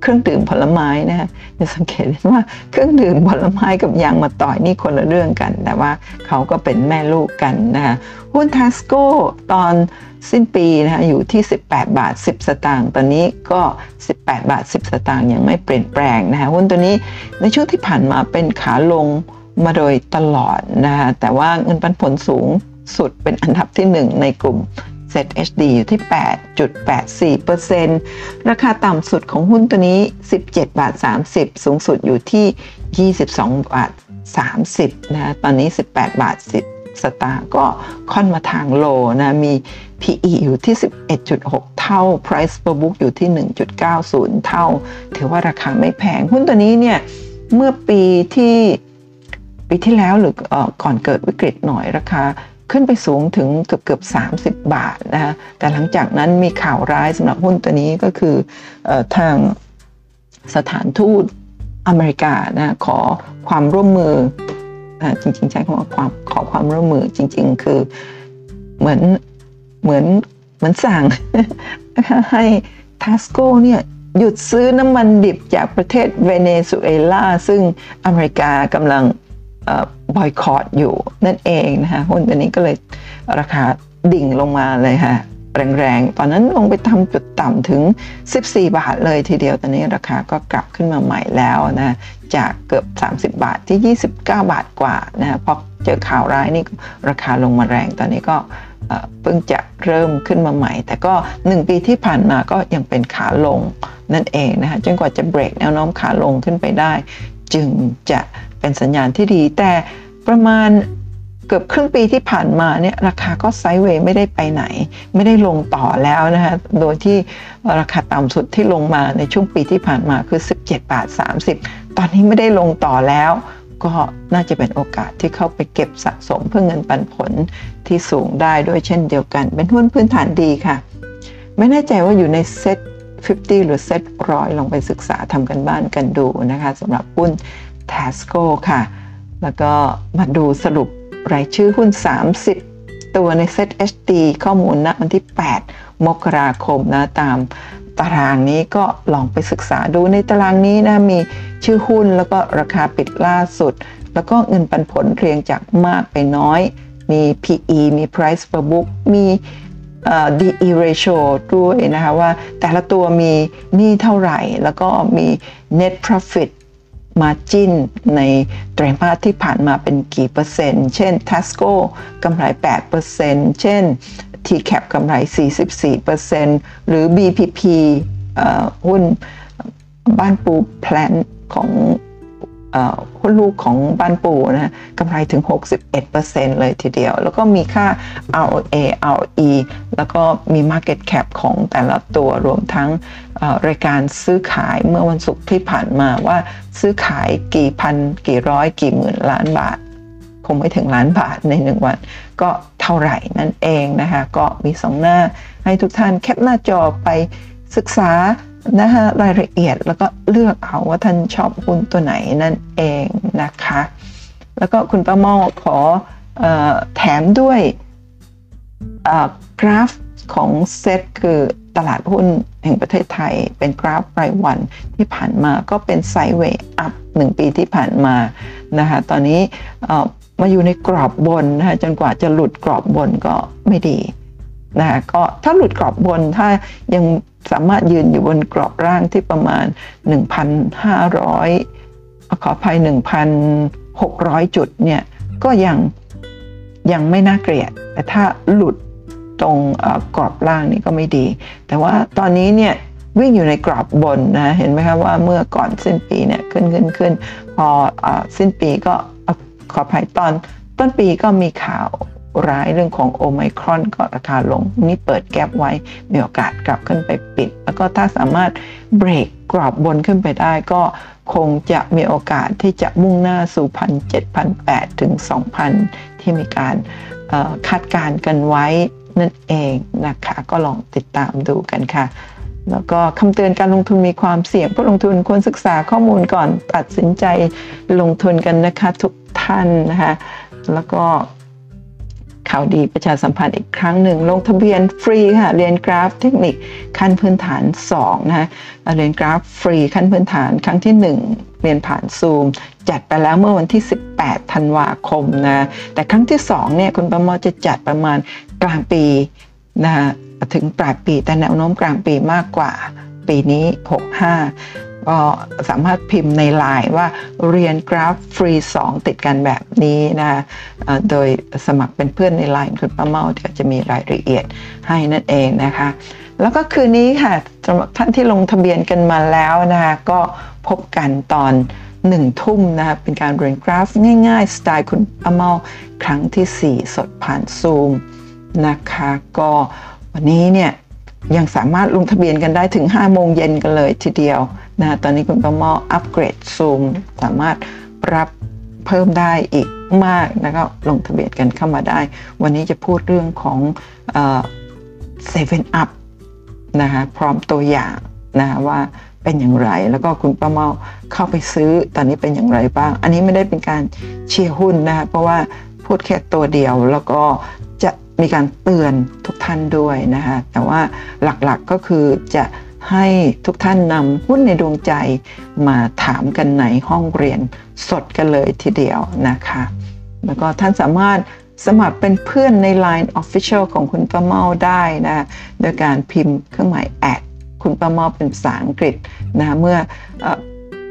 เครื่องดื่มผลไม้นะคะจะสังเกตว่าเครื่องดื่มผลไม้กับยางมาต่อยนี่คนละเรื่องกัน แต่ว่าเขาก็เป็นแม่ลูกกันนะคะหุ้นทัสโกตอนสิ้นปีนะคะอยู่ที่ 18 บาท 10 สตางค์ตอนนี้ก็ 18 บาท 10 สตางค์ยังไม่เปลี่ยนแปลงนะคะหุ้นตัวนี้ในช่วงที่ผ่านมาเป็นขาลงมาโดยตลอดนะคะแต่ว่าเงินปันผลสูงสุดเป็นอันดับที่ 1 ในกลุ่ม ZHD อยู่ที่ 8.84%ราคาต่ำสุดของหุ้นตัวนี้ 17 บาท 30 สูงสุดอยู่ที่ 22 บาท 30 นะตอนนี้ 18 บาท 10 สตางค์ก็ค่อนมาทางโลนะมี PE อยู่ที่ 11.6 เท่า Price per book อยู่ที่ 1.90 เท่า ถือว่าราคาไม่แพง หุ้นตัวนี้เนี่ยเมื่อปีที่ปีที่แล้วหรือก่อนเกิดวิกฤตหน่อยราคา ขึ้นไปสูงถึงเกือบเกือบ30 บาทนะคะแต่หลังจากนั้นมีข่าวร้ายสำหรับหุ้นตัวนี้ก็คืออทางสถานทูตอเมริกานะขอความร่วมมือจริงๆใช้คำว่าความขอความร่วมมือจริง ๆ คือเหมือนเหมือนเหมือนสั่งให้ทัสโก้เนี่ยหยุดซื้อน้ำมันดิบจากประเทศเวเนซุเอลาซึ่งอเมริกากำลัง บอยคอรดอยู่นั่นเองนะคะหุ้นตัวนี้ก็เลยราคาดิ่งลงมาเลยค่ะแรงๆ ตอนนั้นลงไปทำจุดต่ำถึง 14 บาทเลยทีเดียว ตอนนี้ราคาก็กลับขึ้นมาใหม่แล้วนะ จากเกือบ 30 บาทที่ 29 บาทกว่านะพอเจอข่าวร้ายนี่ราคาลงมาแรง ตอนนี้ก็เพิ่งจะเริ่มขึ้นมาใหม่ แต่ก็ 1 ปีที่ผ่านมาก็ยังเป็นขาลงนั่นเองนะคะ จนกว่าจะเบรกแนวโน้มขาลงขึ้นไปได้ จึงจะ เป็นสัญญาณที่ดี แต่ประมาณเกือบครึ่งปีที่ผ่านมาเนี่ยราคาก็ไซด์เวย์ไม่ได้ไปไหน ไม่ได้ลงต่อแล้วนะคะโดยที่ราคาต่ำสุดที่ลงมาในช่วงปีที่ผ่านมาคือ 17 บาท 30 ตอนนี้ไม่ได้ลงต่อแล้ว ก็น่าจะเป็นโอกาสที่เข้าไปเก็บสะสมเพื่อเงินปันผลที่สูงได้ด้วยเช่นเดียวกัน เป็นหุ้นพื้นฐานดีค่ะ ไม่แน่ใจว่าอยู่ในเซ็ต50 หรือเซ็ตร้อยลองไปศึกษาทำกันบ้านกันดูนะคะสำหรับหุ้น t a s c o ค่ะ แล้วก็มาดูสรุปรายชื่อหุ้น 30 ตัวในเซ็ต HD ข้อมูลณวันที่ 8 มกราคมนะตามตารางนี้ก็ลองไปศึกษาดูในตารางนี้นะมีชื่อหุ้นแล้วก็ราคาปิดล่าสุด แล้วก็เงินปันผลเรียงจากมากไปน้อย มี PE มี Price per book มี DE ratio ด้วยนะคะว่าแต่ละตัวมีหนี้เท่าไหร่ แล้วก็มี net profit margin ในไตรมาสที่ผ่านมาเป็นกี่เปอร์เซ็นต์ เช่น Tasco กำไร 8%เช่น TCAP กำไร 44%หรือ BPP หุ้นบ้านปูแพลนของ หุ้นลูกของบ้านปู่นะกำไรถึง 61%เลยทีเดียว แล้วก็มีค่า ROA ROE แล้วก็มี Market Cap ของแต่ละตัวรวมทั้งรายการซื้อขายเมื่อวันศุกร์ที่ผ่านมาว่าซื้อขายกี่พันกี่ร้อยกี่หมื่นล้านบาท คงไม่ถึงล้านบาทในหนึ่งวัน ก็เท่าไหร่นั่นเองนะคะ ก็มีสองหน้าให้ทุกท่านแคปหน้าจอไปศึกษา นะคะรายละเอียดแล้วก็เลือกเอาว่าท่านชอบหุ้นตัวไหนนั่นเองนะคะ แล้วก็คุณป้ามอขออแถมด้วยกราฟของเซตคือตลาดหุ้นแห่งประเทศไทยเป็นกราฟรายวันที่ผ่านมาก็เป็นไซด์เวย์อัพหนึ่งปีที่ผ่านมานะคะตอนนี้มาอยู่ในกรอบบนนะคะจนกว่าจะหลุดกรอบบนก็ไม่ดีนะคะก็ถ้าหลุดกรอบบนถ้ายัง สามารถยืนอยู่บนกรอบร่างที่ประมาณ 1,500 ขออภัย 1,600 จุดเนี่ยก็ยังยังไม่น่าเกลียด แต่ถ้าหลุดตรงกรอบล่างนี่ก็ไม่ดี แต่ว่าตอนนี้เนี่ยวิ่งอยู่ในกรอบบนนะเห็นไหมคะว่าเมื่อก่อนสิ้นปีเนี่ยขึ้นขึ้นขึ้นพออสิ้นปีก็ขออภัยตอนต้นปีก็มีข่าว ร้ายเรื่องของโอไมครอนก็ราคาลง นี่เปิดแก๊ปไว้ มีโอกาสกลับขึ้นไปปิด แล้วก็ถ้าสามารถเบรกกรอบบนขึ้นไปได้ก็คงจะมีโอกาสที่จะมุ่งหน้าสู่พันเจ็ดพันแปดถึงสองพันที่มีการคาดการณ์กันไว้นั่นเองนะคะ ก็ลองติดตามดูกันค่ะ แล้วก็คำเตือนการลงทุนมีความเสี่ยงผู้ลงทุนควรศึกษาข้อมูลก่อนตัดสินใจลงทุนกันนะคะทุกท่านนะคะแล้วก็ ข่าวดีประชาสัมพันธ์อีกครั้งหนึ่ง ลงทะเบียนฟรีค่ะ เรียนกราฟเทคนิคขั้นพื้นฐาน2นะะเรียนกราฟฟรีขั้นพื้นฐานครั้งที่ 1 เรียนผ่านซูม จัดไปแล้วเมื่อวันที่ 18 ธันวาคมนะแต่ครั้งที่2เนี่ยคุณประมอจะจัดประมาณกลางปีนะถึงปลายปีแต่แนวโน้มกลางปีมากกว่าปีนี้ 65 ก็สามารถพิมพ์ในไลน์ว่าเรียนกราฟฟรี 2 ติดกันแบบนี้นะคะโดยสมัครเป็นเพื่อนในไลน์คุณป้าเมาเดี๋ยวจะมีรายละเอียดให้นั่นเองนะคะ แล้วก็คืนนี้ค่ะสำหรับท่านที่ลงทะเบียนกันมาแล้วนะคะก็พบกันตอนหนึ่งทุ่มนะคะเป็นการเรียนกราฟง่ายๆ สไตล์คุณป้าเมาครั้งที่ 4 สดผ่านซูมนะคะ ก็วันนี้เนี่ย ยังสามารถลงทะเบียนกันได้ถึง 5 โมงเย็นกันเลยทีเดียวนะตอนนี้คุณประมออัปเกรดซูมสามารถรับเพิ่มได้อีกมากนะครับลงทะเบียนกันเข้ามาได้ วันนี้จะพูดเรื่องของเซเว่นอัพนะคะพร้อมตัวอย่างนะะว่าเป็นอย่างไร แล้วก็คุณประเมาเข้าไปซื้อตอนนี้เป็นอย่างไรบ้าง อันนี้ไม่ได้เป็นการเชียร์หุ้นนะคะเพราะว่าพูดแค่ตัวเดียวแล้วก็ มีการเตือนทุกท่านด้วยนะคะแต่ว่าหลักๆก็คือจะให้ทุกท่านนำหุ้นในดวงใจมาถามกันในห้องเรียนสดกันเลยทีเดียวนะคะ แล้วก็ท่านสามารถสมัครเป็นเพื่อนใน Line Official ของคุณประเมาได้นะโดยการพิมพ์เครื่องหมาย at คุณประเมาเป็นภาษาอังกฤษนะเมื่อ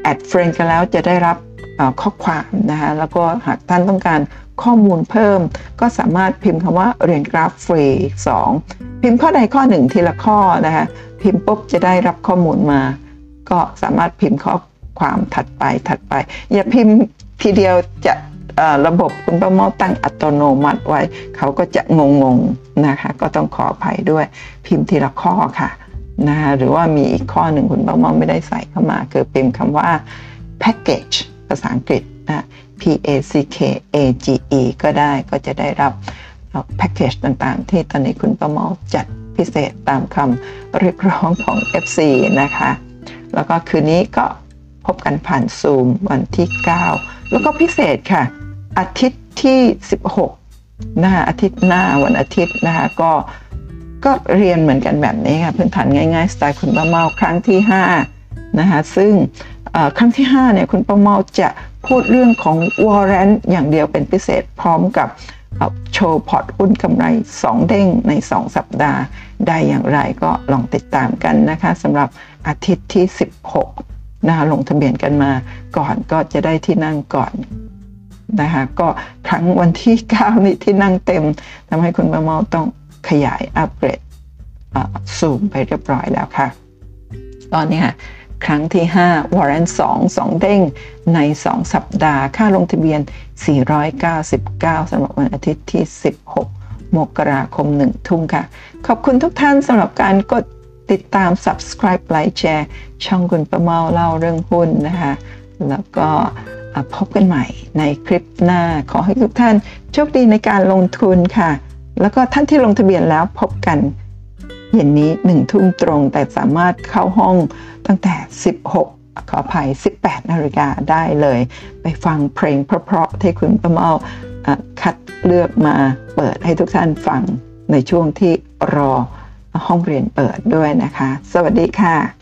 add friend กันแล้วจะได้รับข้อความนะคะแล้วก็หากท่านต้องการ ข้อมูลเพิ่ม ก็สามารถพิมพ์คำว่าเรียนกราฟฟรี2พิมพ์ข้อใดข้อหนึ่งทีละข้อนะคะพิมพ์ปุ๊บจะได้รับข้อมูลมา ก็สามารถพิมพ์ข้อความถัดไปถัดไป อย่าพิมพ์ทีเดียวจะระบบคุณประเมาตั้งอัตโนมัติไว้ เขาก็จะงงๆนะคะ ก็ต้องขออภัยด้วยพิมพ์ทีละข้อค่ะนะคะหรือว่ามีอีกข้อหนึ่งคุณประเมาไม่ได้ใส่เข้ามา คือพิมพ์คำว่า package ภาษาอังกฤษนะ P A C K A G E ก็ได้ก็จะได้รับแพ็กเกจต่างๆ ที่ตอนนี้คุณประมาจัดพิเศษตามคำเรียกร้องของ FC นะคะ แล้วก็คืนนี้ก็พบกันผ่านซูมวันที่ 9 แล้วก็พิเศษค่ะ อาทิตย์ที่ 16นะคะอาทิตย์หน้าวันอาทิตย์นะคะก็ก็เรียนเหมือนกันแบบนี้ค่ะ พื้นฐานง่ายๆ สไตล์คุณป้าเมาครั้งที่ 5 นะคะซึ่ง ครั้งที่5เนี่ยคุณป้าเมาจะพูดเรื่องของวอร์เรนอย่างเดียวเป็นพิเศษพร้อมกับโชว์พอร์ตหุ้นกำไร 2 เด้งใน 2 สัปดาห์ได้อย่างไรก็ลองติดตามกันนะคะสำหรับอาทิตย์ที่ 16นะคะลงทะเบียนกันมาก่อนก็จะได้ที่นั่งก่อนนะคะก็ครั้งวันที่ 9 นี้ที่นั่งเต็มทำให้คุณมาเมาต้องขยายอัปเกรดซูมไปเรียบร้อยแล้วค่ะ ตอนนี้ค่ะ ครั้งที่ 5 warrant 2 2เด้งใน 2 สัปดาห์ ค่าลงทะเบียน 499สำหรับวันอาทิตย์ที่ 16 มกราคม 1 ทุ่มค่ะ ขอบคุณทุกท่านสำหรับการกดติดตาม subscribe ไลค์แชร์ ช่องคุณประเมาเล่าเรื่องหุ้นนะคะ แล้วก็พบกันใหม่ในคลิปหน้า ขอให้ทุกท่านโชคดีในการลงทุนค่ะ แล้วก็ท่านที่ลงทะเบียนแล้วพบกัน เย็นนี้หนึ่งทุ่มตรง แต่สามารถเข้าห้องตั้งแต่ 16ขออภัย 18 นาฬิกาได้เลย ไปฟังเพลงเพราะๆที่คุณประเมาอ่คัดเลือกมาเปิดให้ทุกท่านฟังในช่วงที่รอห้องเรียนเปิดด้วยนะคะ สวัสดีค่ะ